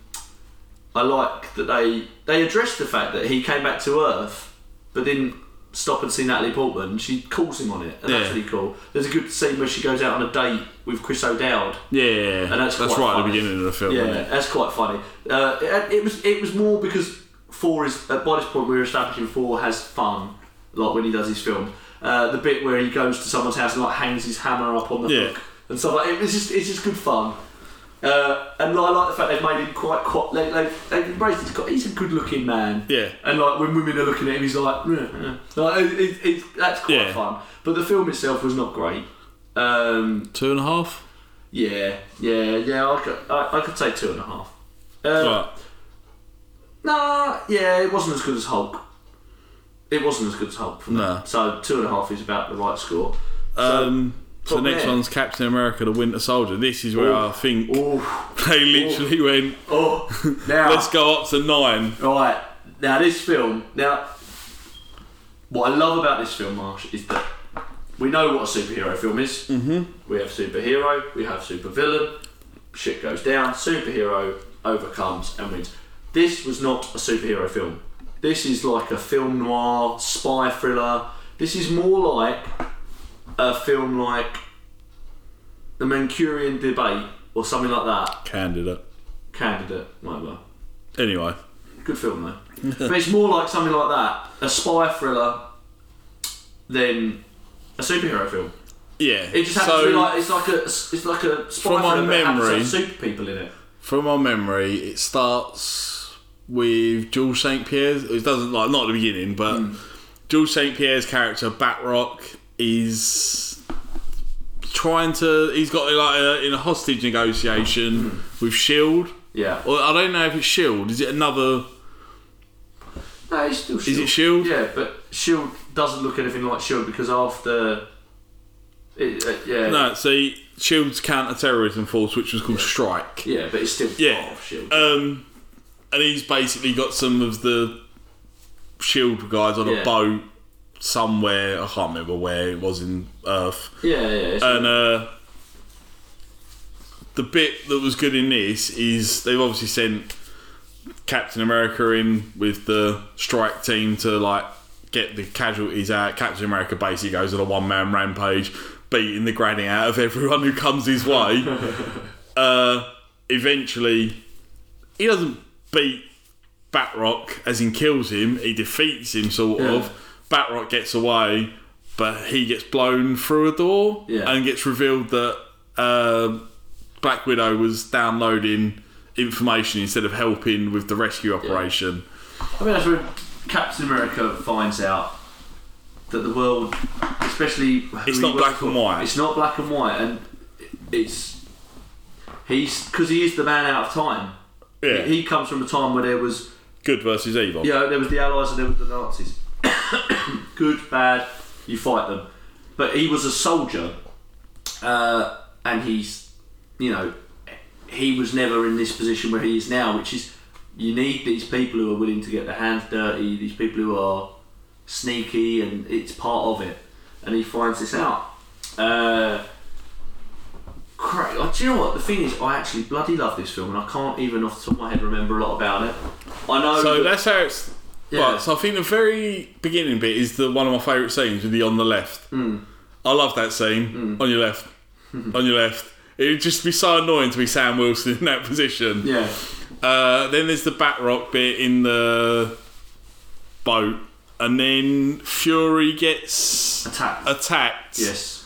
I like that they they addressed the fact that he came back to Earth but didn't stop and see Natalie Portman she calls him on it and that's Yeah. really cool there's a good scene where she goes out on a date with Chris O'Dowd Yeah, And that's that's, quite right at the funny. beginning of the film. yeah, isn't it? that's quite funny. Uh, it, it was it was more because Thor is uh, by this point we were establishing Thor has fun, like when he does his film. Uh, the bit where he goes to someone's house and like hangs his hammer up on the Yeah. hook and stuff like it. It's just it's just good fun. Uh, and I like the fact they've made him quite quite they, they, they've embraced he's a good looking man. Yeah. And like when women are looking at him, he's like, "Yeah, yeah." like it, it, it, that's quite Yeah. fun. But the film itself was not great. Um, Two and a half. yeah, yeah, yeah. I could, I, I could say two and a half. Uh, Right. Nah, yeah, it wasn't as good as Hulk. It wasn't as good as Hulk. For me. No. So two and a half is about the right score. Um, so the next there- one's Captain America: The Winter Soldier. This is where Oh. I think Oh, [laughs] they literally went, oh. Now, [laughs] "Let's go up to nine. right now this film. Now, what I love about this film, Marsh, is that we know what a superhero film is. Mm-hmm. We have superhero, we have supervillain. Shit goes down. Superhero overcomes and wins. This was not a superhero film. This is like a film noir, spy thriller. This is more like a film like The Manchurian Debate or something like that. Candidate. Candidate, whatever. Anyway, Good film though. [laughs] but it's more like something like that, a spy thriller, than a superhero film. yeah. It just happens so to be like it's like a it's like a spy From thriller, happens memory- super people in it. from my memory, it starts with Georges Saint Pierre's. It doesn't like not at the beginning, but Hmm. Georges Saint Pierre's character Batroc is trying to. He's got like a, in a hostage negotiation Hmm. with Shield. Yeah. Or I don't know if it's Shield. Is it another? No, it's still Shield. Is it Shield? Yeah, but Shield doesn't look anything like Shield because after. It, uh, yeah. No, see, Shield's counter-terrorism force, which was called Strike. Yeah, but it's still Yeah. part of Shield. Um, and he's basically got some of the Shield guys on Yeah. a boat somewhere. I can't remember where it was in Earth. yeah, yeah. And uh, the bit that was good in this is they've obviously sent Captain America in with the strike team to like get the casualties out. Captain America basically goes on a one man rampage, beating the granny out of everyone who comes his way. [laughs] uh, eventually, he doesn't beat Batroc as in kills him. He defeats him sort Yeah. of. Batroc gets away, but he gets blown through a door Yeah. and gets revealed that uh, Black Widow was downloading information instead of helping with the rescue operation. I mean, that's when Captain America finds out that the world, especially It's not black for, and white. It's not black and white, and it's he's because he is the man out of time. Yeah, He comes from a time where there was good versus evil. you know there was the Allies and there was the Nazis. [coughs] Good, bad, you fight them. But he was a soldier, uh, and he's you know he was never in this position where he is now, which is you need these people who are willing to get their hands dirty, these people who are sneaky, and it's part of it. And he finds this out. Uh, cra- oh, do you know what? The thing is, I actually bloody love this film, and I can't even off the top of my head remember a lot about it. I know. So that- that's how it's. Yeah. Right, so I think the very beginning bit is the one of my favourite scenes with the on the left. Hmm. I love that scene. On your left. [laughs] on your left. It would just be so annoying to be Sam Wilson in that position. yeah, Uh, then there's the Batroc bit in the boat. and then Fury gets Attack. attacked. yes.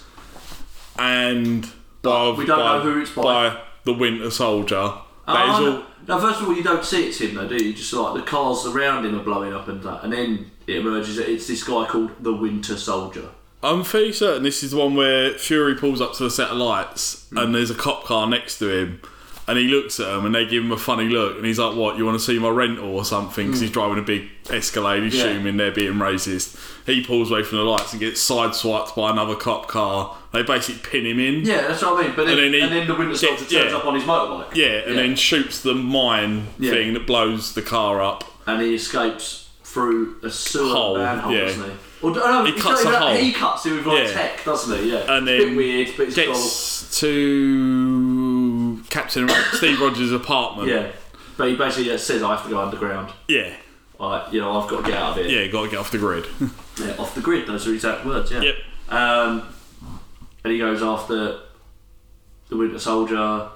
and by, we don't by, know who it's by. the Winter Soldier. That Oh, all. no. Now, first of all, you don't see it's him though, do you? Just like the cars around him are blowing up and that, and then it emerges that it's this guy called the Winter Soldier. I'm fairly certain this is the one where Fury pulls up to the set of lights Mm. and there's a cop car next to him. And he looks at them and they give him a funny look. And he's like, What, you want to see my rental or something? Because he's hmm. driving a big Escalade. He's. Yeah. assuming they're being racist. He pulls away from the lights and gets sideswiped by another cop car. They basically pin him in. Yeah, that's what I mean. But then, And and then then, he the Winter Soldier turns yeah. up on his motorbike. Yeah, and Yeah. then shoots the mine thing that blows the car up. and he escapes through a sewer Hole, manhole, yeah. doesn't he? Or, no, He cuts a hole. He cuts it with like tech, doesn't he? Yeah. And it's a Bit weird, but it's cool. Gets to Captain Steve Rogers' apartment. Yeah. But he basically just says, I have to go underground. Yeah. Like, you know, I've got to get out of here. Yeah, got to get off the grid. [laughs] Yeah, off the grid, those are exact words, yeah. Yep. Um, and he goes after the Winter Soldier.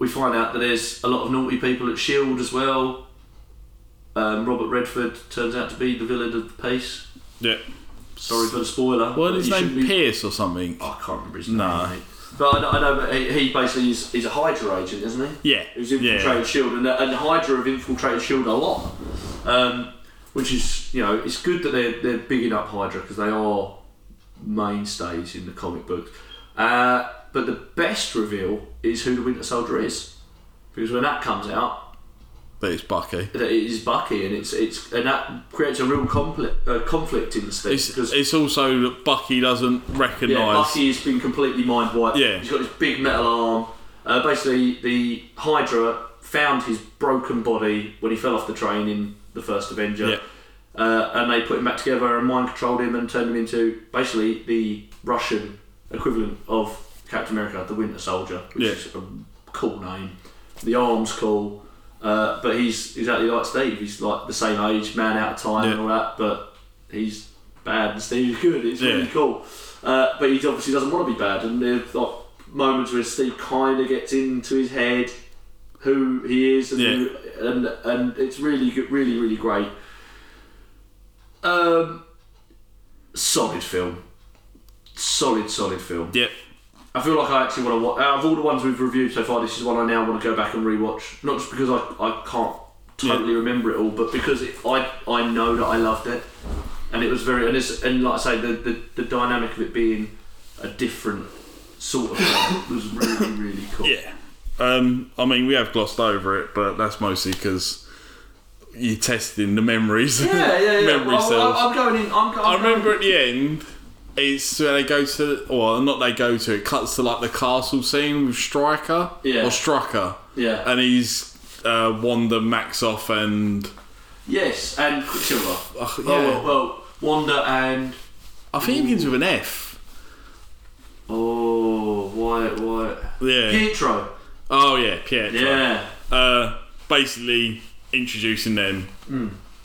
We find out that there's a lot of naughty people at S.H.I.E.L.D. As well. Um, Robert Redford turns out to be the villain of the piece. yeah. Sorry for the spoiler. What is his name? be- Pierce or something? I can't remember his No. name. mate. But I know, I know but he, he basically is he's a Hydra agent, isn't he? Yeah. Who's infiltrated Yeah. Shield, and, and Hydra have infiltrated Shield a lot, um, which is you know it's good that they're they're bigging up Hydra because they are mainstays in the comic book. Uh, but the best reveal is who the Winter Soldier is, because when that comes out, But it's Bucky. that it is Bucky, and it's it's and that creates a real conflict uh, conflict in this thing It's, because it's also that Bucky doesn't recognise. yeah. Bucky has been completely mind wiped. Yeah. He's got this big metal arm. Uh, basically, the Hydra found his broken body when he fell off the train in the first Avenger. Yeah. Uh, and they put him back together and mind controlled him and turned him into basically the Russian equivalent of Captain America, the Winter Soldier, which Yeah. is a cool name. The arm's cool, uh, but he's exactly like Steve. He's like the same age, man out of time and all that, but he's bad and Steve is good. It's Yeah. really cool. Uh, but he obviously doesn't want to be bad, and there's like moments where Steve kind of gets into his head who he is, and, Yeah. who, and and it's really good, really really great. Um, solid film, solid solid film. Yep. I feel like I actually want to watch. Out of all the ones we've reviewed so far, this is one I now want to go back and rewatch. Not just because I, I can't totally remember it all, but because it, I I know that I loved it, and it was very and it's, and like I say, the, the the dynamic of it being a different sort of film was really really cool. Yeah. Um, I mean, we have glossed over it, but that's mostly because you're testing the memories. Yeah, yeah, yeah. [laughs] Memory cells. I, am going in. I'm, I'm I remember at the end, it's where they go to, well, not they go to, it cuts to like the castle scene with Striker. Yeah. Or Strucker. Yeah. And he's uh, Wanda, Maxoff, and. Yes, and Quicksilver. Oh, Oh, well, well, Wanda and I think it begins with an F. oh, Wyatt, Wyatt, Yeah. Pietro. Oh, yeah, Pietro. Yeah. Uh, basically introducing them.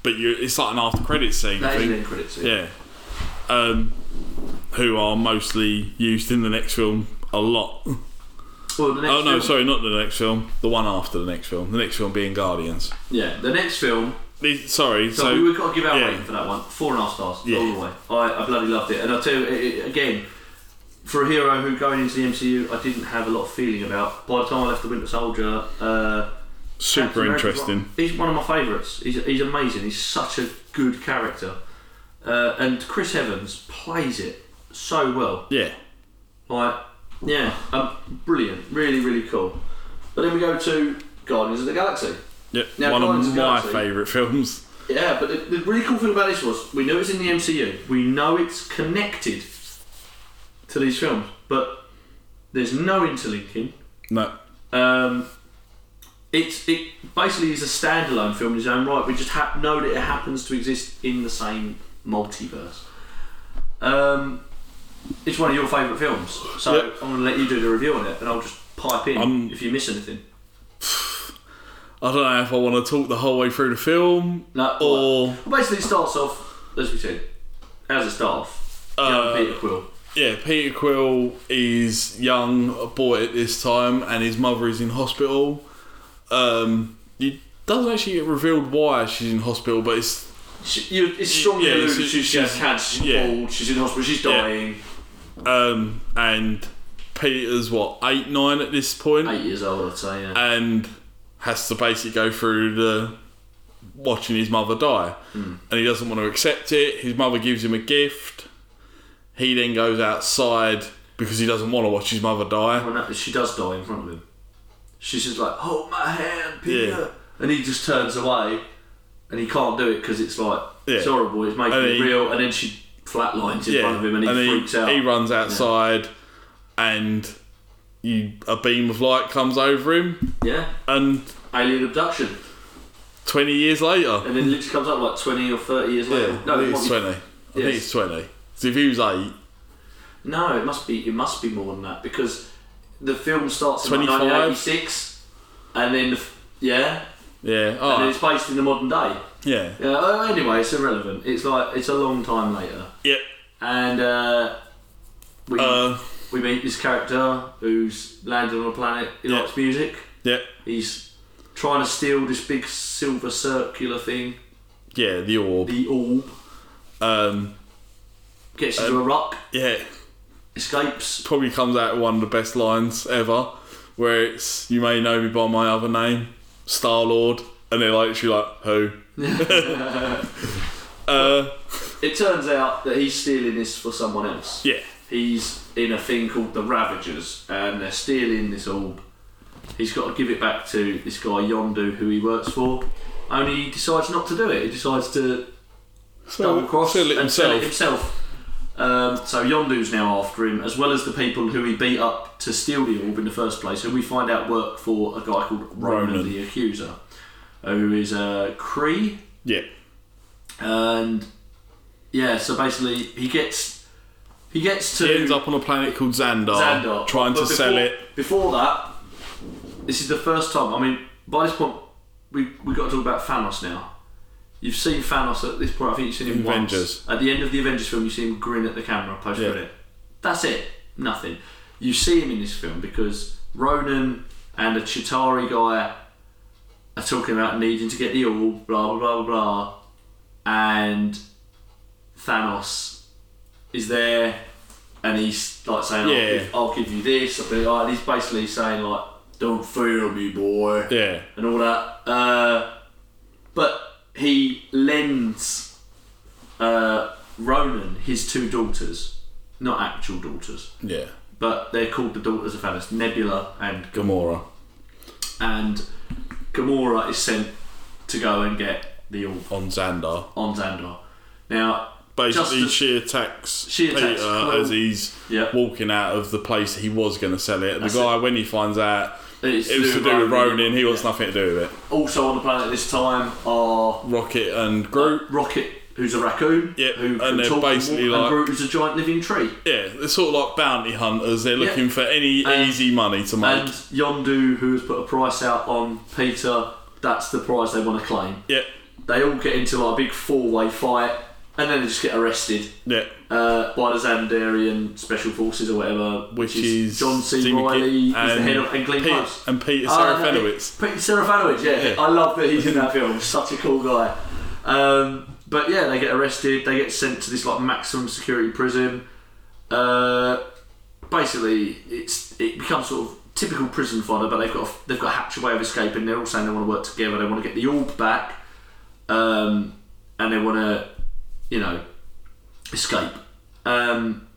But you, it's like an after credits scene, I That is an end credits scene. Yeah. Um, who are mostly used in the next film a lot. Well, the next Oh no, film, sorry, not the next film. The one after the next film. The next film being Guardians. Yeah, the next film. The- sorry, So, so we've got to give our yeah. rating for that one. Four and a half stars Yeah. all the way. I, I bloody loved it, and I tell you it, it- again, for a hero who going into the MCU, I didn't have a lot of feeling about. By the time I left the Winter Soldier, uh, super interesting. one- He's one of my favourites. He's, he's amazing. He's such a good character, uh, and Chris Evans plays it so well. Yeah, Like, yeah, um, brilliant. Really, really cool. But then we go to Guardians of the Galaxy. yep. Now, one Guardians of my favourite films. Yeah, but the, the really cool thing about this was we know it's in the MCU. We know it's connected to these films, but there's no interlinking. No, Um, it's it basically is a standalone film in its own right. We just ha- know that it happens to exist in the same multiverse. Um, it's one of your favourite films, so Yep. I'm going to let you do the review on it, and I'll just pipe in Um, if you miss anything. I don't know if I want to talk the whole way through the film No, or well, basically, it starts off as we said. How does it start off? Young Uh, Peter Quill. yeah. Peter Quill is young, a boy at this time, and his mother is in hospital. Um, it doesn't actually get revealed why she's in hospital, but it's She, you, it's strongly Yeah, alluded to. She has she's- cancer. She's yeah. bald. She's in hospital. She's dying. Um, and Peter's what eight, nine at this point. Eight years old, I'd say. Yeah. and has to basically go through the watching his mother die, Hmm. and he doesn't want to accept it. His mother gives him a gift. He then goes outside because he doesn't want to watch his mother die. Well, no, she does die in front of him. She's just like, hold my hand, Peter. Yeah. And he just turns away and he can't do it because it's like, it's horrible, it's making And it he- real. And then she flatlines in Yeah, front of him and he freaks out. he runs outside, and you, a beam of light comes over him, yeah, and alien abduction. twenty years later, And then literally comes up like 20 or 30 years later. I No, it's be- twenty. I think it's twenty. So if he was eight, no, it must be. It must be more than that because the film starts in like 25? 1986, and then the, f- yeah, yeah, and oh, it's based in the modern day. yeah, Yeah. oh, Anyway, it's irrelevant. It's like it's a long time later. Yep. and uh, we Uh, we meet this character who's landed on a planet. He Yeah. likes music. yeah, He's trying to steal this big silver circular thing, yeah. The orb. the orb. Um, Gets into a rock, yeah, escapes. probably comes out one of the best lines ever, where it's "You may know me by my other name, Star Lord," and they're like, "She like who?" [laughs] uh, It turns out that he's stealing this for someone else. yeah, He's in a thing called the Ravagers, and they're stealing this orb. He's got to give it back to this guy Yondu, who he works for. Only he decides not to do it. He decides to double cross and sell it himself. Um, so Yondu's now after him, as well as the people who he beat up to steal the orb in the first place, who we find out work for a guy called Ronan, Ronan. the Accuser, who is a Kree, Yeah, and yeah, so basically he gets he gets to he ends up on a planet called Xandar, Xandar, trying But to before, sell it. Before that, this is the first time. I mean, by this point, we we got to talk about Thanos now. You've seen Thanos at this point. I think you've seen him Avengers. once. At the end of the Avengers film, you see him grin at the camera post credit. That's it. Nothing. You see him in this film because Ronan and a Chitauri guy are talking about needing to get the orb, blah blah blah blah blah, and Thanos is there, and he's like saying, Yeah. I'll, give, "I'll give you this." I'll be like, he's basically saying like, "Don't fear me, boy." Yeah, and all that. Uh, but he lends uh, Ronan his two daughters, not actual daughters, yeah. but they're called the daughters of Thanos, Nebula and Gamora. and Gamora is sent to go and get the orb on Xandar. on Xandar. Now, Basically, Just she attacks She Peter attacks Quill. as he's Yeah. walking out of the place he was going to sell it. The That's guy, when he finds out it's it was to do with Ronan, he wants nothing to do with it. Also on the planet at this time are Rocket and Groot. Uh, Rocket, who's a raccoon, Yeah, who and they're basically and, like- and Groot, who's a giant living tree. Yeah, they're sort of like bounty hunters. They're Yeah. looking for any And- easy money to make. And Yondu, who has put a price out on Peter, that's the prize they want to claim. yeah, They all get into like a big four-way fight, and then they just get arrested yeah. uh, by the Xandarian Special Forces or whatever, Which is John C. Jimmy Reilly, Kit is the and head of and Glenn Pete- Close. and Peter Ah, no, Serafinowicz. Peter Serafinowicz, yeah. Yeah. I love that he's in that film. Such a cool guy. Um, but yeah, they get arrested. They get sent to this like maximum security prison. Uh, basically, it's it becomes sort of typical prison fodder. But they've got a, they've got a hatch way of escaping. They're all saying they want to work together. They want to get the orb back, um, and they want to, you know, escape. Um,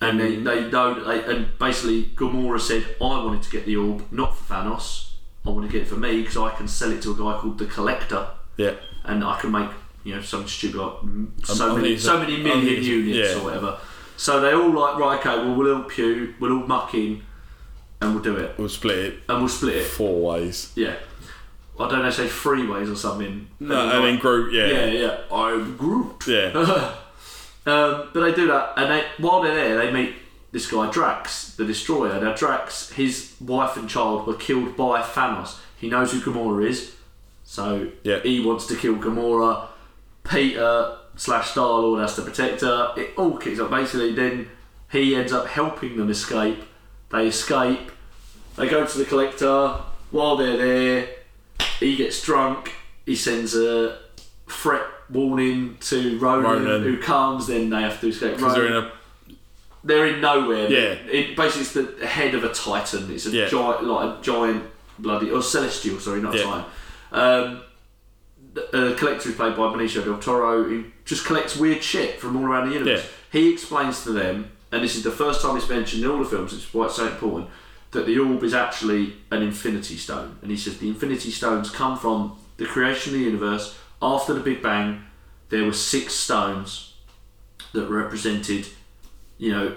and they, they know they, and basically Gamora said I wanted to get the orb not for Thanos. I want to get it for me because I can sell it to a guy called the Collector. Yeah, and I can make you know something stupid like I so many so many million it's- units yeah. or whatever. So they all like right okay well we'll help you we'll all muck in and we'll do it. We'll split it and we'll split it. four ways. yeah I don't know say three ways or something No, and then Groot. yeah Yeah, yeah I'm Groot yeah, [laughs] Um, but they do that, and they, while they're there, they meet this guy Drax, the Destroyer. Now, Drax, his wife and child were killed by Thanos. He knows who Gamora is, so Yeah. he wants to kill Gamora. Peter slash Star Lord has to protect her. It all kicks up. Basically, then he ends up helping them escape. They escape. They go to the collector. While they're there, he gets drunk. He sends a threat warning to Ronan, Ronan. who comes. Then they have to escape. Because they're in a they're in nowhere. Yeah. It, basically, it's the head of a titan. It's a Yeah. giant, like a giant bloody or celestial. Sorry, not Yeah. giant. Um, the uh, collector is played by Benicio del Toro, who just collects weird shit from all around the universe. Yeah. He explains to them, and this is the first time it's mentioned in all the films. It's why it's so important that the orb is actually an infinity stone, and he says the infinity stones come from the creation of the universe after the Big Bang. There were six stones that represented, you know,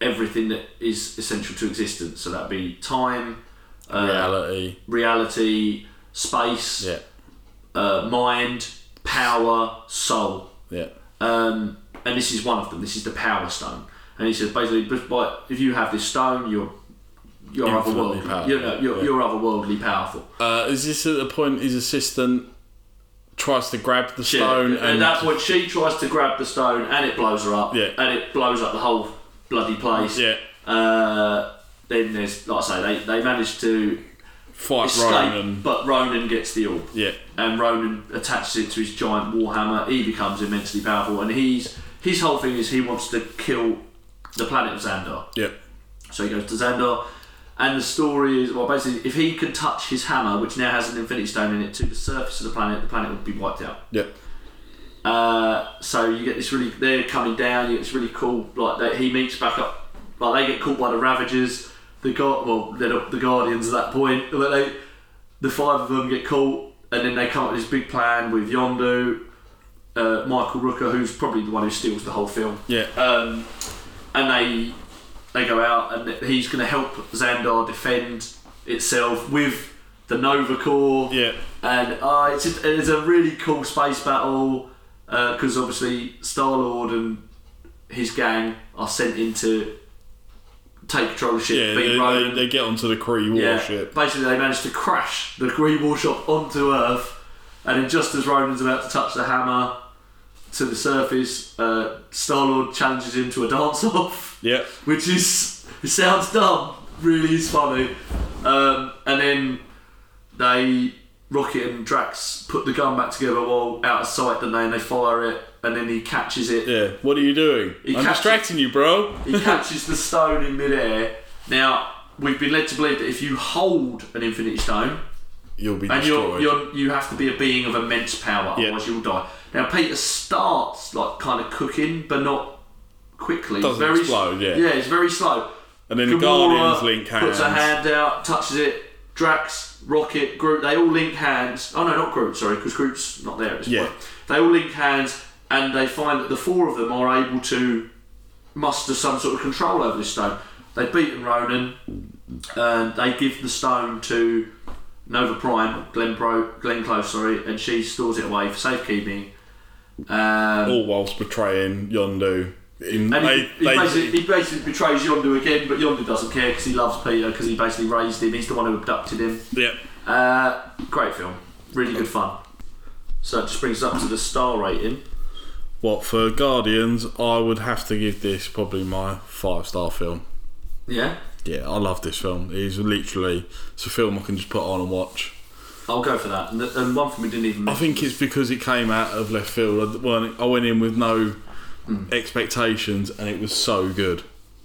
everything that is essential to existence. So that'd be time, uh, reality. reality, space, Yeah. uh, mind, power, soul. Yeah. Um, and this is one of them. This is the power stone. And he says basically, if you have this stone, you're you're otherworldly. powerful, You're, no, you're, yeah. you're otherworldly powerful. Uh, is this at the point his assistant tries to grab the stone At and that point, she tries to grab the stone, and it blows her up. Yeah. And it blows up the whole bloody place. yeah, Uh, then there's, like I say, they, they manage to fight escape, Ronan. but Ronan gets the orb. Yeah, and Ronan attaches it to his giant warhammer. He becomes immensely powerful, and he's his whole thing is he wants to kill the planet of Xandar. yeah, So he goes to Xandar, and the story is well, basically, if he can touch his hammer, which now has an Infinity Stone in it, to the surface of the planet, the planet would be wiped out. yeah, Uh, so you get this really they're coming down. You get this really cool like that he meets back up. Like they get caught by the Ravagers. The god well they're not the Guardians at that point. But they the five of them get caught, and then they come up with this big plan with Yondu, uh, Michael Rooker, who's probably the one who steals the whole film. yeah. Um, and they they go out, and he's going to help Xandar defend itself with the Nova Corps Yeah, and uh, it's just, it's a really cool space battle because obviously Star Lord and his gang are sent in to take control of the ship, yeah. They, they, they get onto the Kree warship. yeah, basically they manage to crash the Kree Warship onto Earth, and then just as Ronan's about to touch the hammer to the surface, uh, Star Lord challenges him to a dance [laughs] off Yeah, which is it sounds dumb, really is funny. Um, and then they Rocket and Drax put the gun back together while out of sight, don't they? And they fire it, and then he catches it. yeah. What are you doing? He I'm catches- distracting you, bro. He [laughs] catches the stone in midair. Now we've been led to believe that if you hold an Infinity Stone, You'll be and you're, you're you have to be a being of immense power, Yeah. otherwise you'll die. Now Peter starts like kind of cooking, but not quickly. Doesn't very, explode, yeah. Yeah, it's very slow. and then the Guardians link hands. Puts a hand out, touches it. Drax, Rocket, Groot, they all link hands. Oh no, not Groot, sorry, because Groot's not there at this Yeah. point. They all link hands and they find that the four of them are able to muster some sort of control over this stone. They've beaten Ronan and they give the stone to Nova Prime, Glenn, Pro, Glenn Close, sorry, and she stores it away for safekeeping. Um, all whilst betraying Yondu. In, and they, he, he, they, basically, he basically betrays Yondu again, but Yondu doesn't care because he loves Peter because he basically raised him. He's the one who abducted him. yeah, Uh, great film, really good fun. So it just brings us up to the star rating. what for Guardians? I would have to give this probably my five star film. Yeah, Yeah, I love this film. It's literally it's a film I can just put on and watch. I'll go for that. And, the, and one thing we didn't even. I think it's because it came out of left field. I, weren't- I went in with no Hmm. expectations, and it was so good.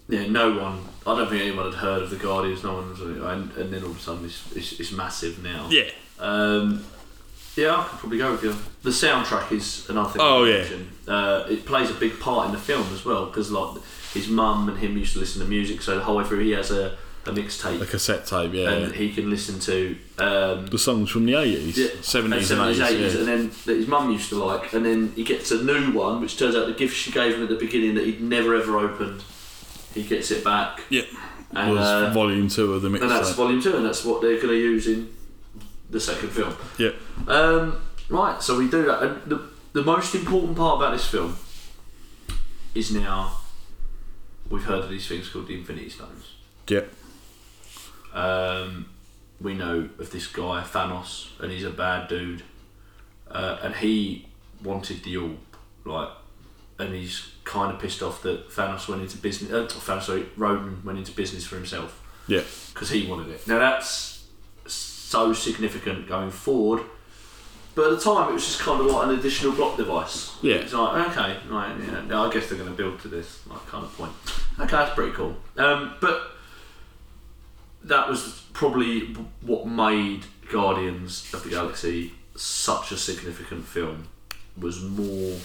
Yeah, no one. I don't think anyone had heard of the Guardians. No one was, and, and then all of a sudden it's, it's, it's massive now. Yeah, Um, yeah, I could probably go with you. The soundtrack is another thing. Oh, yeah. Uh, it plays a big part in the film as well because like his mum and him used to listen to music, so the whole way through he has a, a mixtape a cassette tape. Yeah, and he can listen to. Um, the songs from the eighties, yeah, seventies, and eighties. Yeah. and then that his mum used to like, and then he gets a new one, which turns out the gift she gave him at the beginning that he'd never ever opened. He gets it back, yeah, and, was uh, volume two of the mixtape, and that's volume two, and that's what they're going to use in the second film. Yeah, Um, right, so we do that. And the, the most important part about this film is now we've heard of these things called the Infinity Stones. yeah, Um, we know of this guy Thanos, and he's a bad dude, uh, and he wanted the orb, like, and he's kind of pissed off that Thanos went into business. Uh, Thanos, sorry, Ronan went into business for himself yeah, because he wanted it. Now that's so significant going forward But at the time, it was just kind of like an additional block device. Yeah. It's like, okay, right, yeah, I guess they're going to build to this like, kind of point. Okay, that's pretty cool. Um, but that was probably what made Guardians of the Galaxy such a significant film. Was more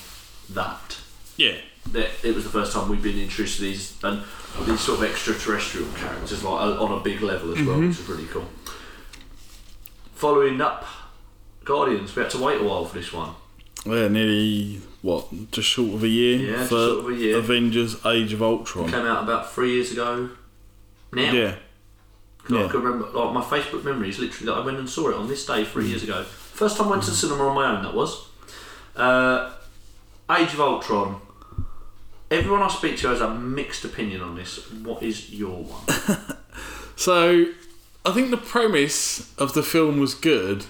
that Yeah. that it was the first time we've been introduced to these and these sort of extraterrestrial characters like on a big level as well, mm-hmm. which is really cool. Following up Guardians, we had to wait a while for this one. Yeah, nearly what, just short of a year Yeah, just for short of a year. Avengers: Age of Ultron. Came out about three years ago. Now, Yeah, 'Cause I yeah. can remember like my Facebook memory is literally that I went and saw it on this day three years ago. First time I went to the cinema on my own. That was uh, Age of Ultron. Everyone I speak to has a mixed opinion on this. What is your one? [laughs] So, I think the premise of the film was good.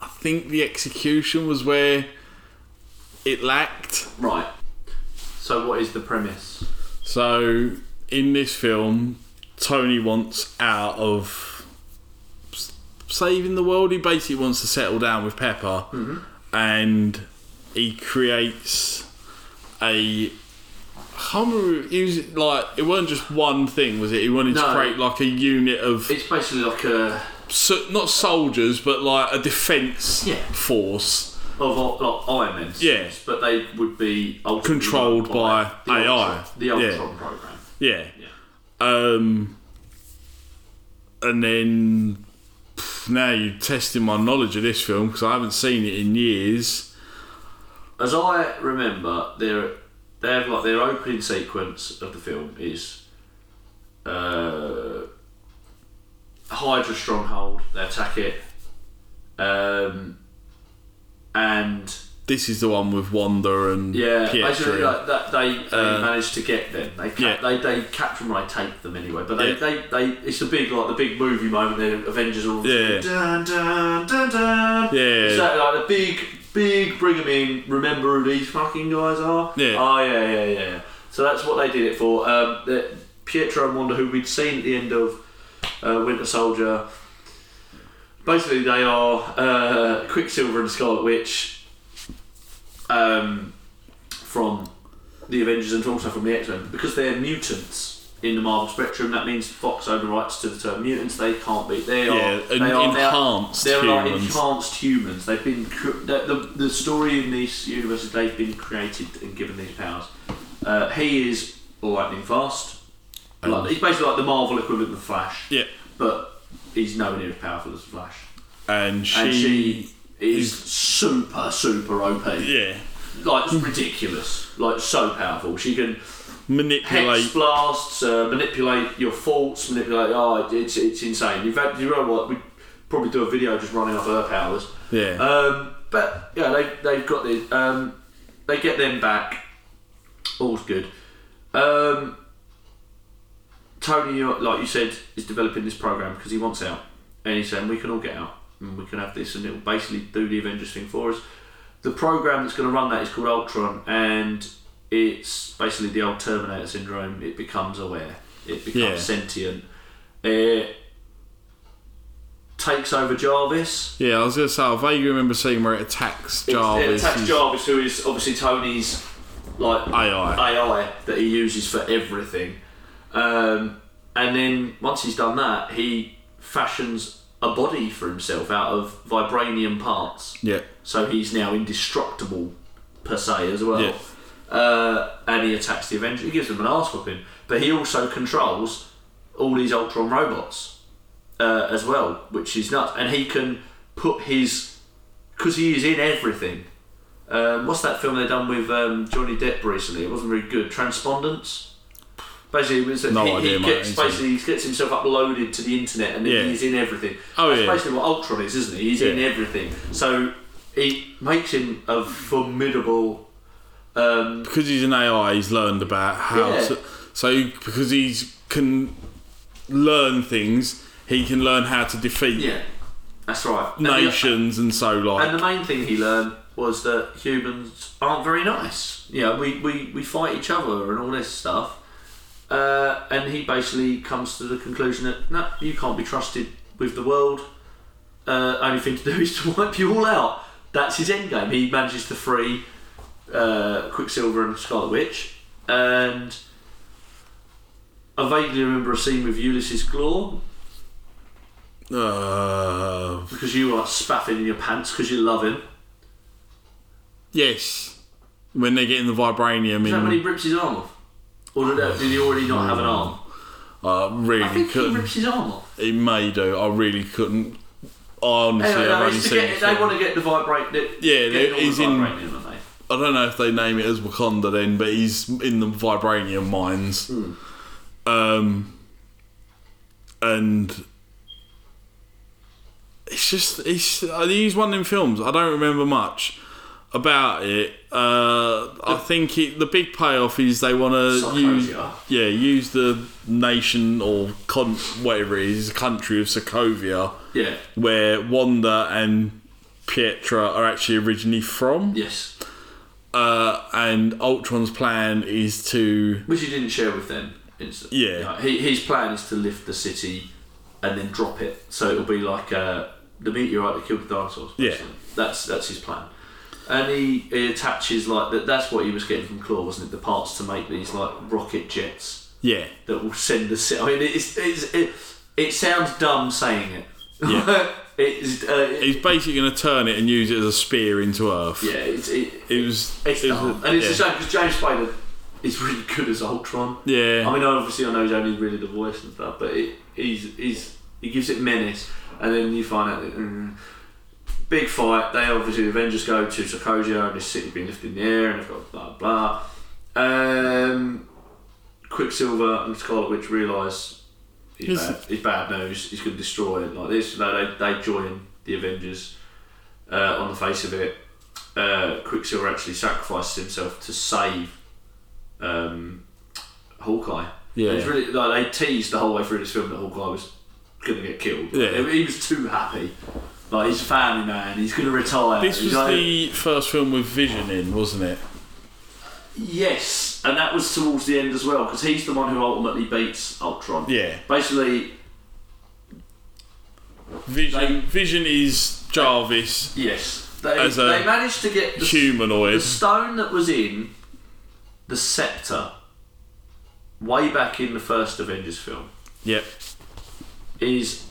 I think the execution was where it lacked. right. So what is the premise? So, in this film, Tony wants out of saving the world. He basically wants to settle down with Pepper, mm-hmm. and he creates a. remember, He was like it wasn't just one thing, was it? He wanted to create like a unit of It's basically like a so, not soldiers, but like a defense Yeah. force. of like Iron Man. Yeah. but they would be Controlled run by the AI. Ultron, the Yeah. Program. Yeah. Um, and then now you're testing my knowledge of this film because I haven't seen it in years. As I remember, their they have like their opening sequence of the film is uh, Hydra stronghold. They attack it, um, and This is the one with Wanda and yeah, Pietro. basically like that they, they Uh, managed to get them. They ca- yeah. they they capture them. I take them anyway, but they, Yeah. they, they it's a big like the big movie moment. The Avengers all Yeah. dun dun dun dun. Yeah. So, like the big big bring them in. Remember who these fucking guys are? Yeah. Oh yeah yeah yeah. So that's what they did it for. Um, the, Pietro and Wanda, who we'd seen at the end of uh, Winter Soldier. Basically, they are uh, Quicksilver and Scarlet Witch um, from the Avengers and also from the X Men. Because they're mutants in the Marvel spectrum, that means Fox the rights to the term mutants. They can't be. They are. Yeah, they are they're- enhanced They're like humans. enhanced humans. They've been the, the, the story in these universes. They've been created and given these powers. Uh, he is lightning fast. Like, he's basically like the Marvel equivalent of the Flash, yeah, but he's nowhere near as powerful as the Flash. and she, And she is super super OP. yeah Like it's ridiculous. Like so powerful. She can hex manipulate. blasts, uh, manipulate your faults, manipulate. Oh, it's it's insane. In fact, you know what? We probably do a video just running off her powers. Yeah, Um, but yeah, they they've got the um, they get them back. All's good. Um, Tony, like you said, is developing this program because he wants out, and he's saying we can all get out and we can have this, and it'll basically do the Avengers thing for us. The program that's going to run that is called Ultron, and it's basically the old Terminator syndrome. It becomes aware, it becomes Yeah. sentient. It takes over Jarvis. yeah. I was gonna say I vaguely remember seeing where it attacks Jarvis. It attacks who's Jarvis, who is obviously Tony's like AI. AI that he uses for everything. Um, and then once he's done that, he fashions a body for himself out of vibranium parts. Yeah, So he's now indestructible per se as well. Yeah. Uh, and he attacks the Avengers. He gives them an arse whooping. But he also controls all these Ultron robots uh, as well, which is nuts. And he can put his because he is in everything. Um, what's that film they done with um, Johnny Depp recently? It wasn't very good. Transcendence. Basically, it was No he, idea, he gets Ain't basically he gets himself uploaded to the internet and Yeah. he's in everything. Oh, That's yeah. basically what Ultron is, isn't he? He's in everything. So it makes him a formidable. Um, because he's an AI, he's learned about how Yeah. to. So because he's can learn things, he can learn how to defeat yeah, that's right. And the- nations and so like. And the main thing he learned was that humans aren't very nice. You know, we, we, we fight each other and all this stuff. Uh, and he basically comes to the conclusion that no, you can't be trusted with the world. Uh, only thing to do [laughs] is to wipe you all out. that's his end game. He manages to free uh, Quicksilver and Scarlet Witch, and I vaguely remember a scene with Ulysses Klaue Uh, because you are spaffing in your pants because you love him. yes, when they get in the vibranium Is that when he rips his arm off? Or did, that, did he already not have an arm? I really I think he couldn't. rips his arm off. He may do. I really couldn't. I Honestly, Anyway, I've no, only it's to seen. get, the they want to get the vibrate. Yeah, get all he's the in- vibranium, aren't they? I don't know if they name it as Wakanda then, but he's in the vibranium mines. Hmm. Um, and it's just it's he's one of them films. I don't remember much about it. Uh, I think it, the big payoff is they want to use yeah use the nation or con- whatever it is country of Sokovia Yeah. where Wanda and Pietro are actually originally from Yes. uh, and Ultron's plan is to Which he didn't share with them. Instantly. Yeah. He, his plan is to lift the city and then drop it. So it'll be like uh, the meteorite that killed the dinosaurs. Yeah. That's that's his plan. And he, he attaches like that. That's what he was getting from Klaue, wasn't it? The parts to make these like rocket jets yeah that will send the. I mean, it's, it's it. It sounds dumb saying it. Yeah. [laughs] it's uh, it- he's basically going to turn it and use it as a spear into Earth. yeah. It's it, It was It's it was dumb. and it's yeah. a shame because James Spader is really good as Ultron. Yeah. I mean, obviously, I know he's only really the voice and stuff, but it, he's he's he gives it menace, and then you find out that mm, big fight. They obviously the Avengers go to Sokovia and this city being lifted in the air, and they've got blah blah. Um, Quicksilver and Scarlet Witch realise he's Yes. bad, he's bad news. He's going to destroy it like this. No, they they join the Avengers uh, on the face of it. Uh, Quicksilver actually sacrifices himself to save um, Hawkeye. Yeah. It was really like they teased the whole way through this film that Hawkeye was going to get killed. Yeah. he was too happy. Like he's a family man. He's going to retire. This was like- the first film with Vision in, wasn't it? yes, and that was towards the end as well because he's the one who ultimately beats Ultron. Yeah. Basically, Vision. They- Vision is Jarvis, yes, they, they managed to get the, the stone that was in the scepter way back in the first Avengers film. Yep. is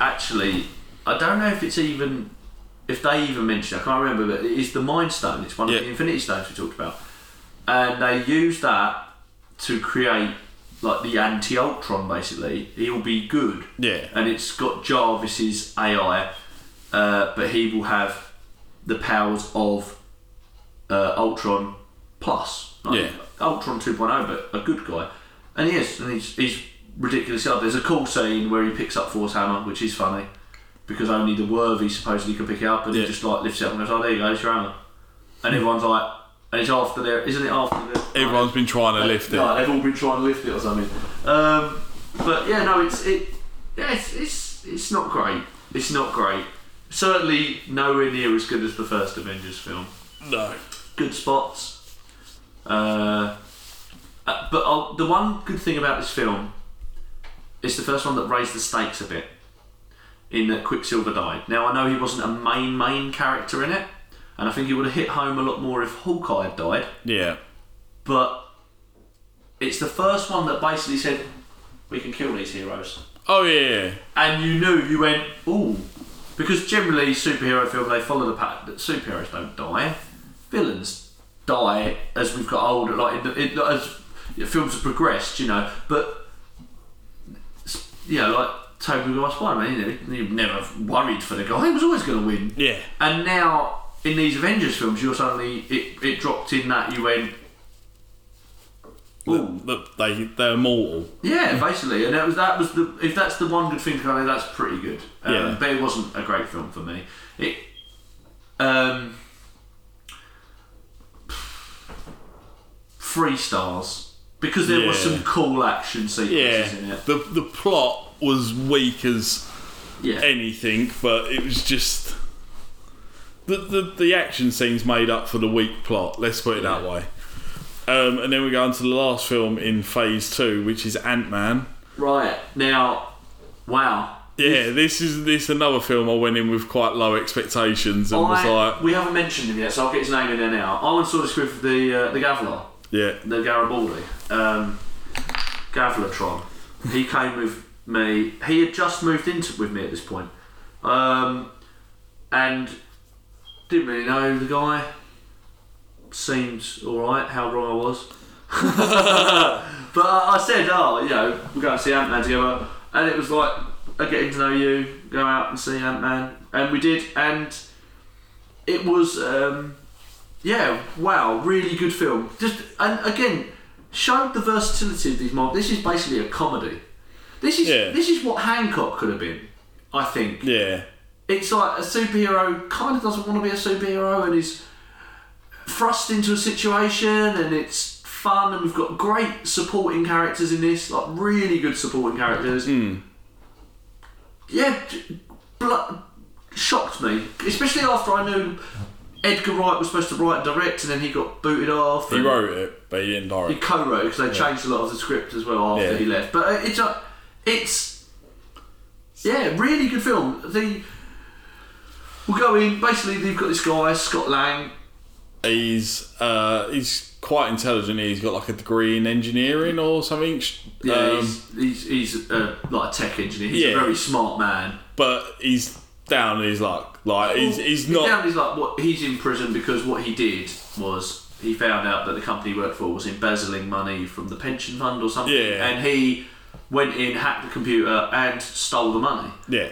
actually I don't know if it's even if they even mention it, I can't remember but it is the Mind Stone it's one Yeah. of the Infinity Stones we talked about. And they use that to create like the anti-Ultron basically. He'll be good. Yeah. and it's got Jarvis's AI uh, but he will have the powers of uh, Ultron plus. Like Yeah. Ultron 2.0 but a good guy. And he is and he's, he's ridiculously up there's a cool scene where he picks up Thor's Hammer which is funny because only the worthy supposedly can pick it up and Yeah. he just like lifts it up and goes oh there you go it's your hammer and everyone's like and it's after there isn't it after the Everyone's been trying to lift it. no, they've all been trying to lift it or something. Um, but yeah, no, it's it. Yeah, it's, it's it's not great. It's not great. Certainly nowhere near as good as the first Avengers film. No. Good spots. Uh, uh, but i the one good thing about this film is the first one that raised the stakes a bit. In that Quicksilver died. Now I know he wasn't a main main character in it, and I think he would have hit home a lot more if Hawkeye had died Yeah. but it's the first one that basically said we can kill these heroes, Oh yeah. and you knew you went ooh, because generally superhero films they follow the pattern that superheroes don't die, villains die as we've got older, like the, as films have progressed, you know, but you know like. Tobey Maguire Spider-Man, you know, never worried for the guy. He was always going to win. Yeah. And now in these Avengers films, you're suddenly it, it dropped in that you went, ooh, Look, they they're mortal. yeah, basically, and that was that was the if that's the one good thing to go, that's pretty good. Um, Yeah. but it wasn't a great film for me. It, um, three stars because there was some cool action sequences in it. The the plot was weak as Yeah, anything, but it was just the the, the action scenes made up for the weak plot. Let's put it that way. Um, and then we go on to the last film in Phase Two, which is Ant Man. right now, wow. Yeah, this is this another film I went in with quite low expectations and was like, we haven't mentioned him yet, so I'll get his name in there now. I went saw this with the uh, the Gavlar, yeah, the Garibaldi, um, Gavlatron. He came with me. He had just moved into with me at this point, um, and didn't really know the guy. Seemed all right. How wrong I was. [laughs] but I said, oh, you know, we're going to see Ant Man together, and it was like, I getting to know you, go out and see Ant Man, and we did, and it was, um, yeah, wow, really good film. Just and again, showed the versatility of these Marvel. This is basically a comedy. This is Yeah. this is what Hancock could have been, I think yeah, it's like a superhero kind of doesn't want to be a superhero and is thrust into a situation and it's fun and we've got great supporting characters in this like really good supporting characters yeah bl- shocked me especially after I knew Edgar Wright was supposed to write and direct and then he got booted off he wrote it, but he didn't direct. he co-wrote because they changed a lot of the script as well after Yeah. he left. But uh, it's a, it's yeah, really good film. The we'll go in. Basically, they've got this guy Scott Lang. He's uh, he's quite intelligent. He's got like a degree in engineering or something. Yeah, um, he's he's, he's uh, like a tech engineer. He's Yeah. a very smart man. but he's down his luck. Like he's he's not. Down, he's like what he's in prison because what he did was he found out that the company he worked for was embezzling money from the pension fund or something, Yeah. and he went in, hacked the computer, and stole the money. Yeah,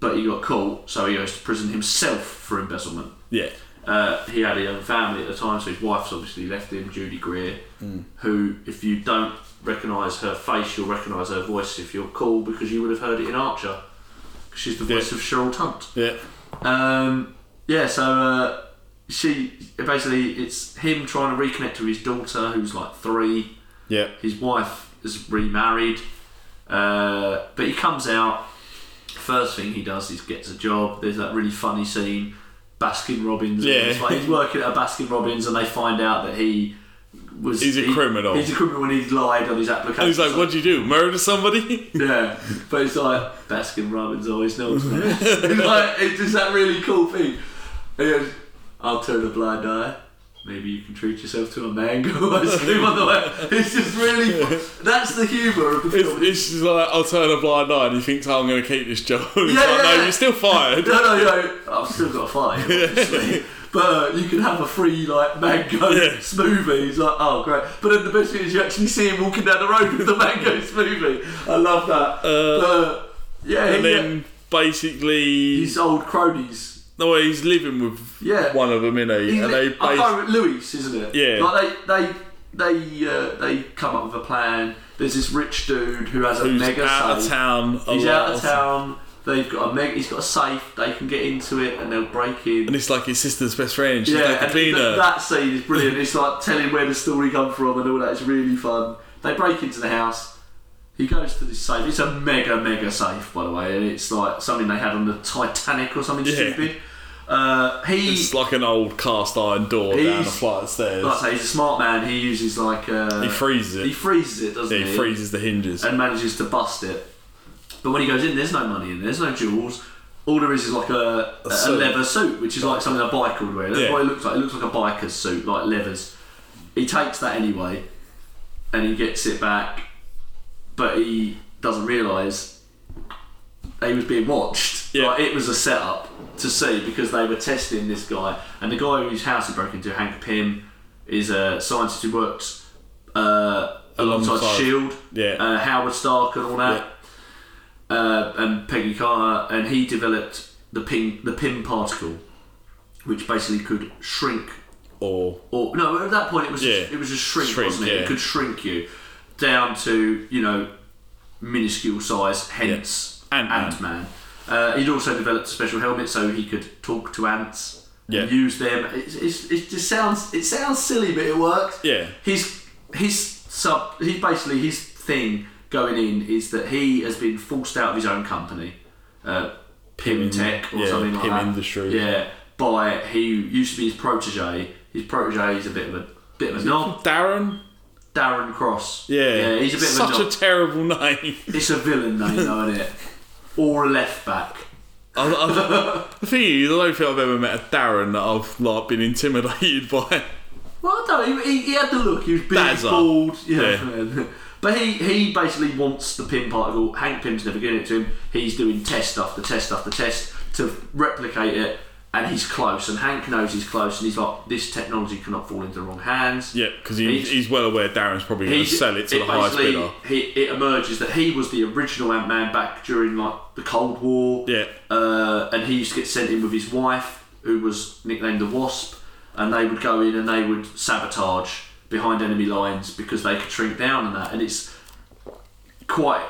But he got caught, so he goes to prison himself for embezzlement. yeah, Uh, he had a young family at the time, so his wife's obviously left him, Judy Greer, Hmm. who, if you don't recognise her face, you'll recognise her voice if you're cool because you would have heard it in Archer. 'Cause She's the voice Yeah. of Cheryl Tunt. yeah, Um, yeah, so uh, she basically it's him trying to reconnect with his daughter, who's like three. yeah. His wife is remarried, uh, but he comes out. First thing he does is gets a job. There's that really funny scene, Baskin Robbins. Yeah. It's like he's working at a Baskin Robbins, and they find out that he was. He's a he- criminal. He's a criminal when he lied on his application. And he's like, "What'd you do? Murder somebody?" [laughs] Yeah, but it's like Baskin Robbins always knows it's [laughs] [laughs] like it's just that really cool thing. He goes, "I'll turn a blind eye. Maybe you can treat yourself to a mango ice cream on the way." It's just really that's the humour of the It's, film. it's just like I'll turn a blind eye, and he thinks, "Oh, I'm going to keep this job." He's [laughs] Yeah, like, yeah. "No, you're still fired." no, no, no. I've still got a fight, [laughs] obviously. But uh, you can have a free like mango Yeah. smoothie. He's like, oh great. But then the best thing is you actually see him walking down the road with the mango [laughs] smoothie. I love that. Uh, Uh, yeah, and he- then basically, his old cronies no, he's living with Yeah. one of them, innit? He's And li- they I can't Louis, isn't it? Yeah. Like they they they uh, they come up with a plan. There's this rich dude who has a who's mega out safe. of town. He's out of town. They've got a mega. He's got a safe. They can get into it and they'll break in. and it's like his sister's best friend. She's yeah, like and th- that scene is brilliant. It's like telling where the story come from and all that. It's really fun. They break into the house. He goes to this safe. It's a mega, mega safe, by the way, and it's like something they had on the Titanic or something Yeah. stupid. Uh, he it's like an old cast iron door down a flight of stairs. Like I say, he's a smart man. He uses like uh, he freezes it. he freezes it, doesn't yeah, he? he freezes the hinges. and manages to bust it. But when he goes in, there's no money in there. There's no jewels. All there is is like a, a, suit. leather suit, which is like something a biker would wear. That's Yeah. what it looks like. It looks like a biker's suit, like leathers. He takes that anyway, and he gets it back, but he doesn't realise he was being watched. Yeah. Like, it was a setup to see because they were testing this guy, and the guy whose house he broke into, Hank Pym, is a scientist who works uh, alongside Alongside. Shield, Yeah. uh, Howard Stark, and all that, uh, and Peggy Carter, and he developed the ping, the Pym particle, which basically could shrink or or no, at that point it was Yeah. just, it was just shrink, Shrink, wasn't it? yeah. It could shrink you down to you know minuscule size, hence Ant-Man. Ant Man. Uh, he'd also developed a special helmet so he could talk to ants, Yeah. and use them. It, it's it just sounds it sounds silly, but it works. yeah, His his sub he's basically his thing going in is that he has been forced out of his own company, uh, Pym Tech or yeah, something like Pym that. Industries. Yeah, by he used to be his protege. His protege is a bit of a bit of a knob. Darren. Darren Cross. Yeah, yeah, he's a bit such of a a terrible name. It's a villain name, though, isn't it? [laughs] or a left back. I, I, the thing is, I don't think I've ever met a Darren that I've like been intimidated [laughs] by. Well, I don't know. He, he had the look. He was big, bald. Yeah. [laughs] But he, he basically wants the Pym particle. Hank Pym's never giving it to him. He's doing test after test after test to replicate it, and he's close. And Hank knows he's close, and he's like, this technology cannot fall into the wrong hands. Yeah, because he, He's- he's, well aware Darren's probably going to sell it to the highest bidder. He, it emerges that he was the original Ant Man back during like the Cold War. Yeah. Uh, and he used to get sent in with his wife, who was nicknamed the Wasp, and they would go in and they would sabotage behind enemy lines because they could shrink down and that. And it's quite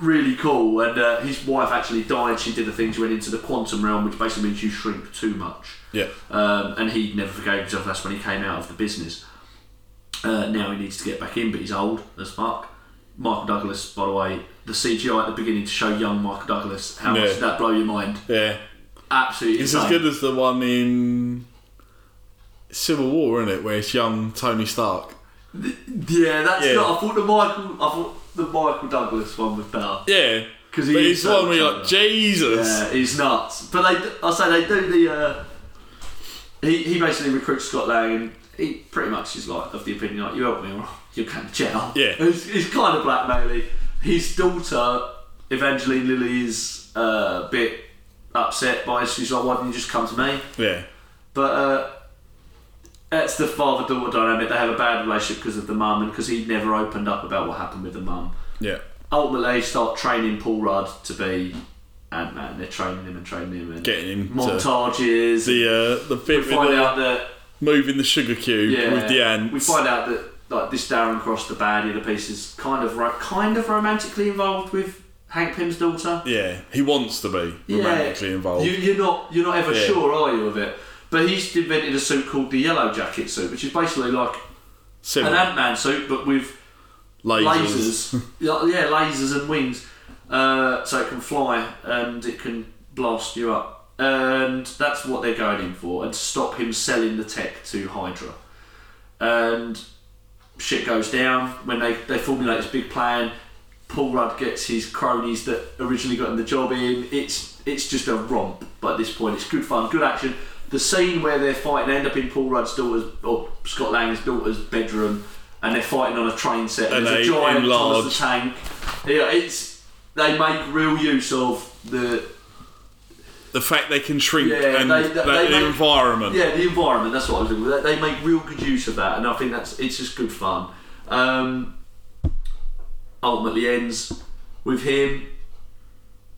really cool. And uh, his wife actually died. She did a thing. She went into the quantum realm, which basically means you shrink too much. Yeah. Um, and he never forgave himself. That's when he came out of the business. Uh, now he needs to get back in, but he's old as fuck. Michael Douglas, by the way, the CGI at the beginning to show young Michael Douglas. How Yeah. much did that blow your mind? Yeah. Absolutely. It's insane. as good as the one in Civil War, isn't it? Where it's young Tony Stark. Yeah, that's Yeah. not. I thought the Michael. I thought the Michael Douglas one was better. Yeah. Cause he it's the one where you're like, Jesus. Yeah, he's nuts. But they, I say they do the. Uh, he he basically recruits Scott Lang, and he pretty much is like of the opinion like you help me or you're going to jail. Yeah. [laughs] he's, he's kind of blackmailing. His daughter Evangeline Lilly is uh, a bit upset by it. She's like, why didn't you just come to me? Yeah. But uh, that's the father daughter dynamic. They have a bad relationship because of the mum and because he never opened up about what happened with the mum. Yeah. Ultimately, they start training Paul Rudd to be Ant Man. They're training him and training him and Getting him montages. the uh, the we bit with find the, out that moving the sugar cube yeah, with the ants. we find out that like this Darren Cross, the baddie of the piece, is kind of ro- kind of romantically involved with Hank Pym's daughter. yeah, he wants to be romantically involved. You, you're not you're not ever Yeah. sure, are you, of it? But he's invented a suit called the Yellow Jacket suit, which is basically like an Ant Man suit, but with lasers. lasers. [laughs] yeah, lasers and wings. Uh, so it can fly and it can blast you up. And that's what they're going in for, and to stop him selling the tech to Hydra. And shit goes down when they, they formulate this big plan. Paul Rudd gets his cronies that originally got him the job in. It's it's just a romp, but at this point it's good fun, good action. The scene where they're fighting end up in Paul Rudd's daughter's or Scott Lang's daughter's bedroom, and they're fighting on a train set. And And there's a giant enlarge. Thomas the Tank. Yeah, it's they make real use of the the fact they can shrink Yeah, and they- that they the make- environment. yeah the environment. That's what I was doing. They they make real good use of that, and I think that's it's just good fun. Um, ultimately ends with him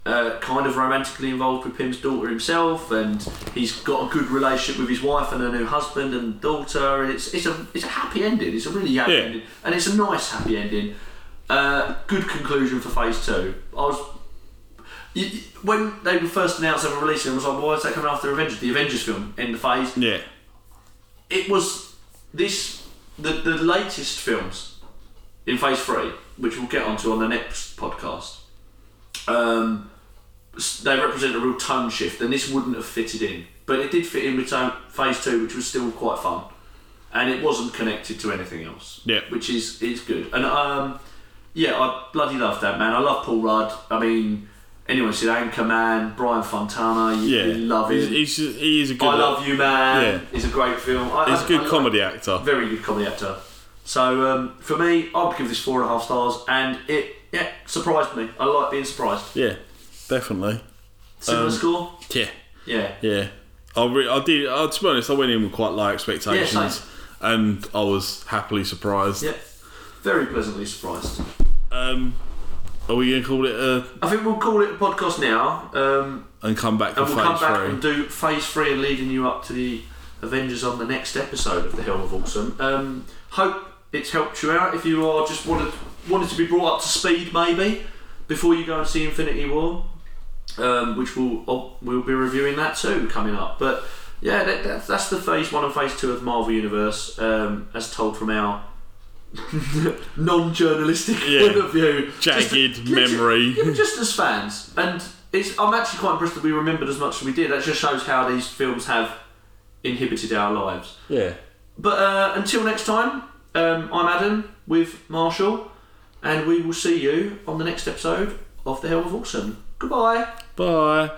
uh, kind of romantically involved with Pym's daughter himself, and he's got a good relationship with his wife and her new husband and daughter, and it's it's a it's a happy ending. It's a really happy Yeah. ending, and it's a nice happy ending. Uh, good conclusion for phase two. I was you, when they were first announced they were releasing, I was like, why is that coming after Avengers? The Avengers film in the phase Yeah. it was this the the latest films in phase three, which we'll get onto on the next podcast. Um, they represent a real tone shift, and this wouldn't have fitted in, but it did fit in with tone, phase two, which was still quite fun, and it wasn't connected to anything else. Yeah. which is is good. And um, yeah, I bloody love that man. I love Paul Rudd. I mean, anyone see Anchorman, Brian Fontana, you, Yeah. you love him. He's, he's, he is a good. I Love You Man Yeah. is a great film. I, He's I- a good I comedy actor. very good comedy actor. So um, for me, I'd give this four and a half stars, and it yeah surprised me. I like being surprised. Yeah, definitely. Similar Um, score, Yeah. yeah. Yeah, I, re- I did. Uh, to be honest, I went in with quite low expectations, Yeah, and I was happily surprised. Yeah, very pleasantly surprised. Um, are we gonna call it a I think we'll call it a podcast now, um, and come back and we'll come back three? and do phase three and leading you up to the Avengers on the next episode of the Helm of Awesome. Um, hope it's helped you out. If you are just wanted wanted to be brought up to speed, maybe before you go and see Infinity War, um, which we'll oh, we'll be reviewing that too coming up. But yeah, that, that, that's the phase one and phase two of Marvel Universe, um, as told from our [laughs] non-journalistic Yeah. point of view. Jagged Just- memory. yeah, just as fans, and it's, I'm actually quite impressed that we remembered as much as we did. That just shows how these films have inhibited our lives. Yeah. But uh, until next time, um, I'm Adam with Marshall, and we will see you on the next episode of The Helm of Awesome. Goodbye. Bye.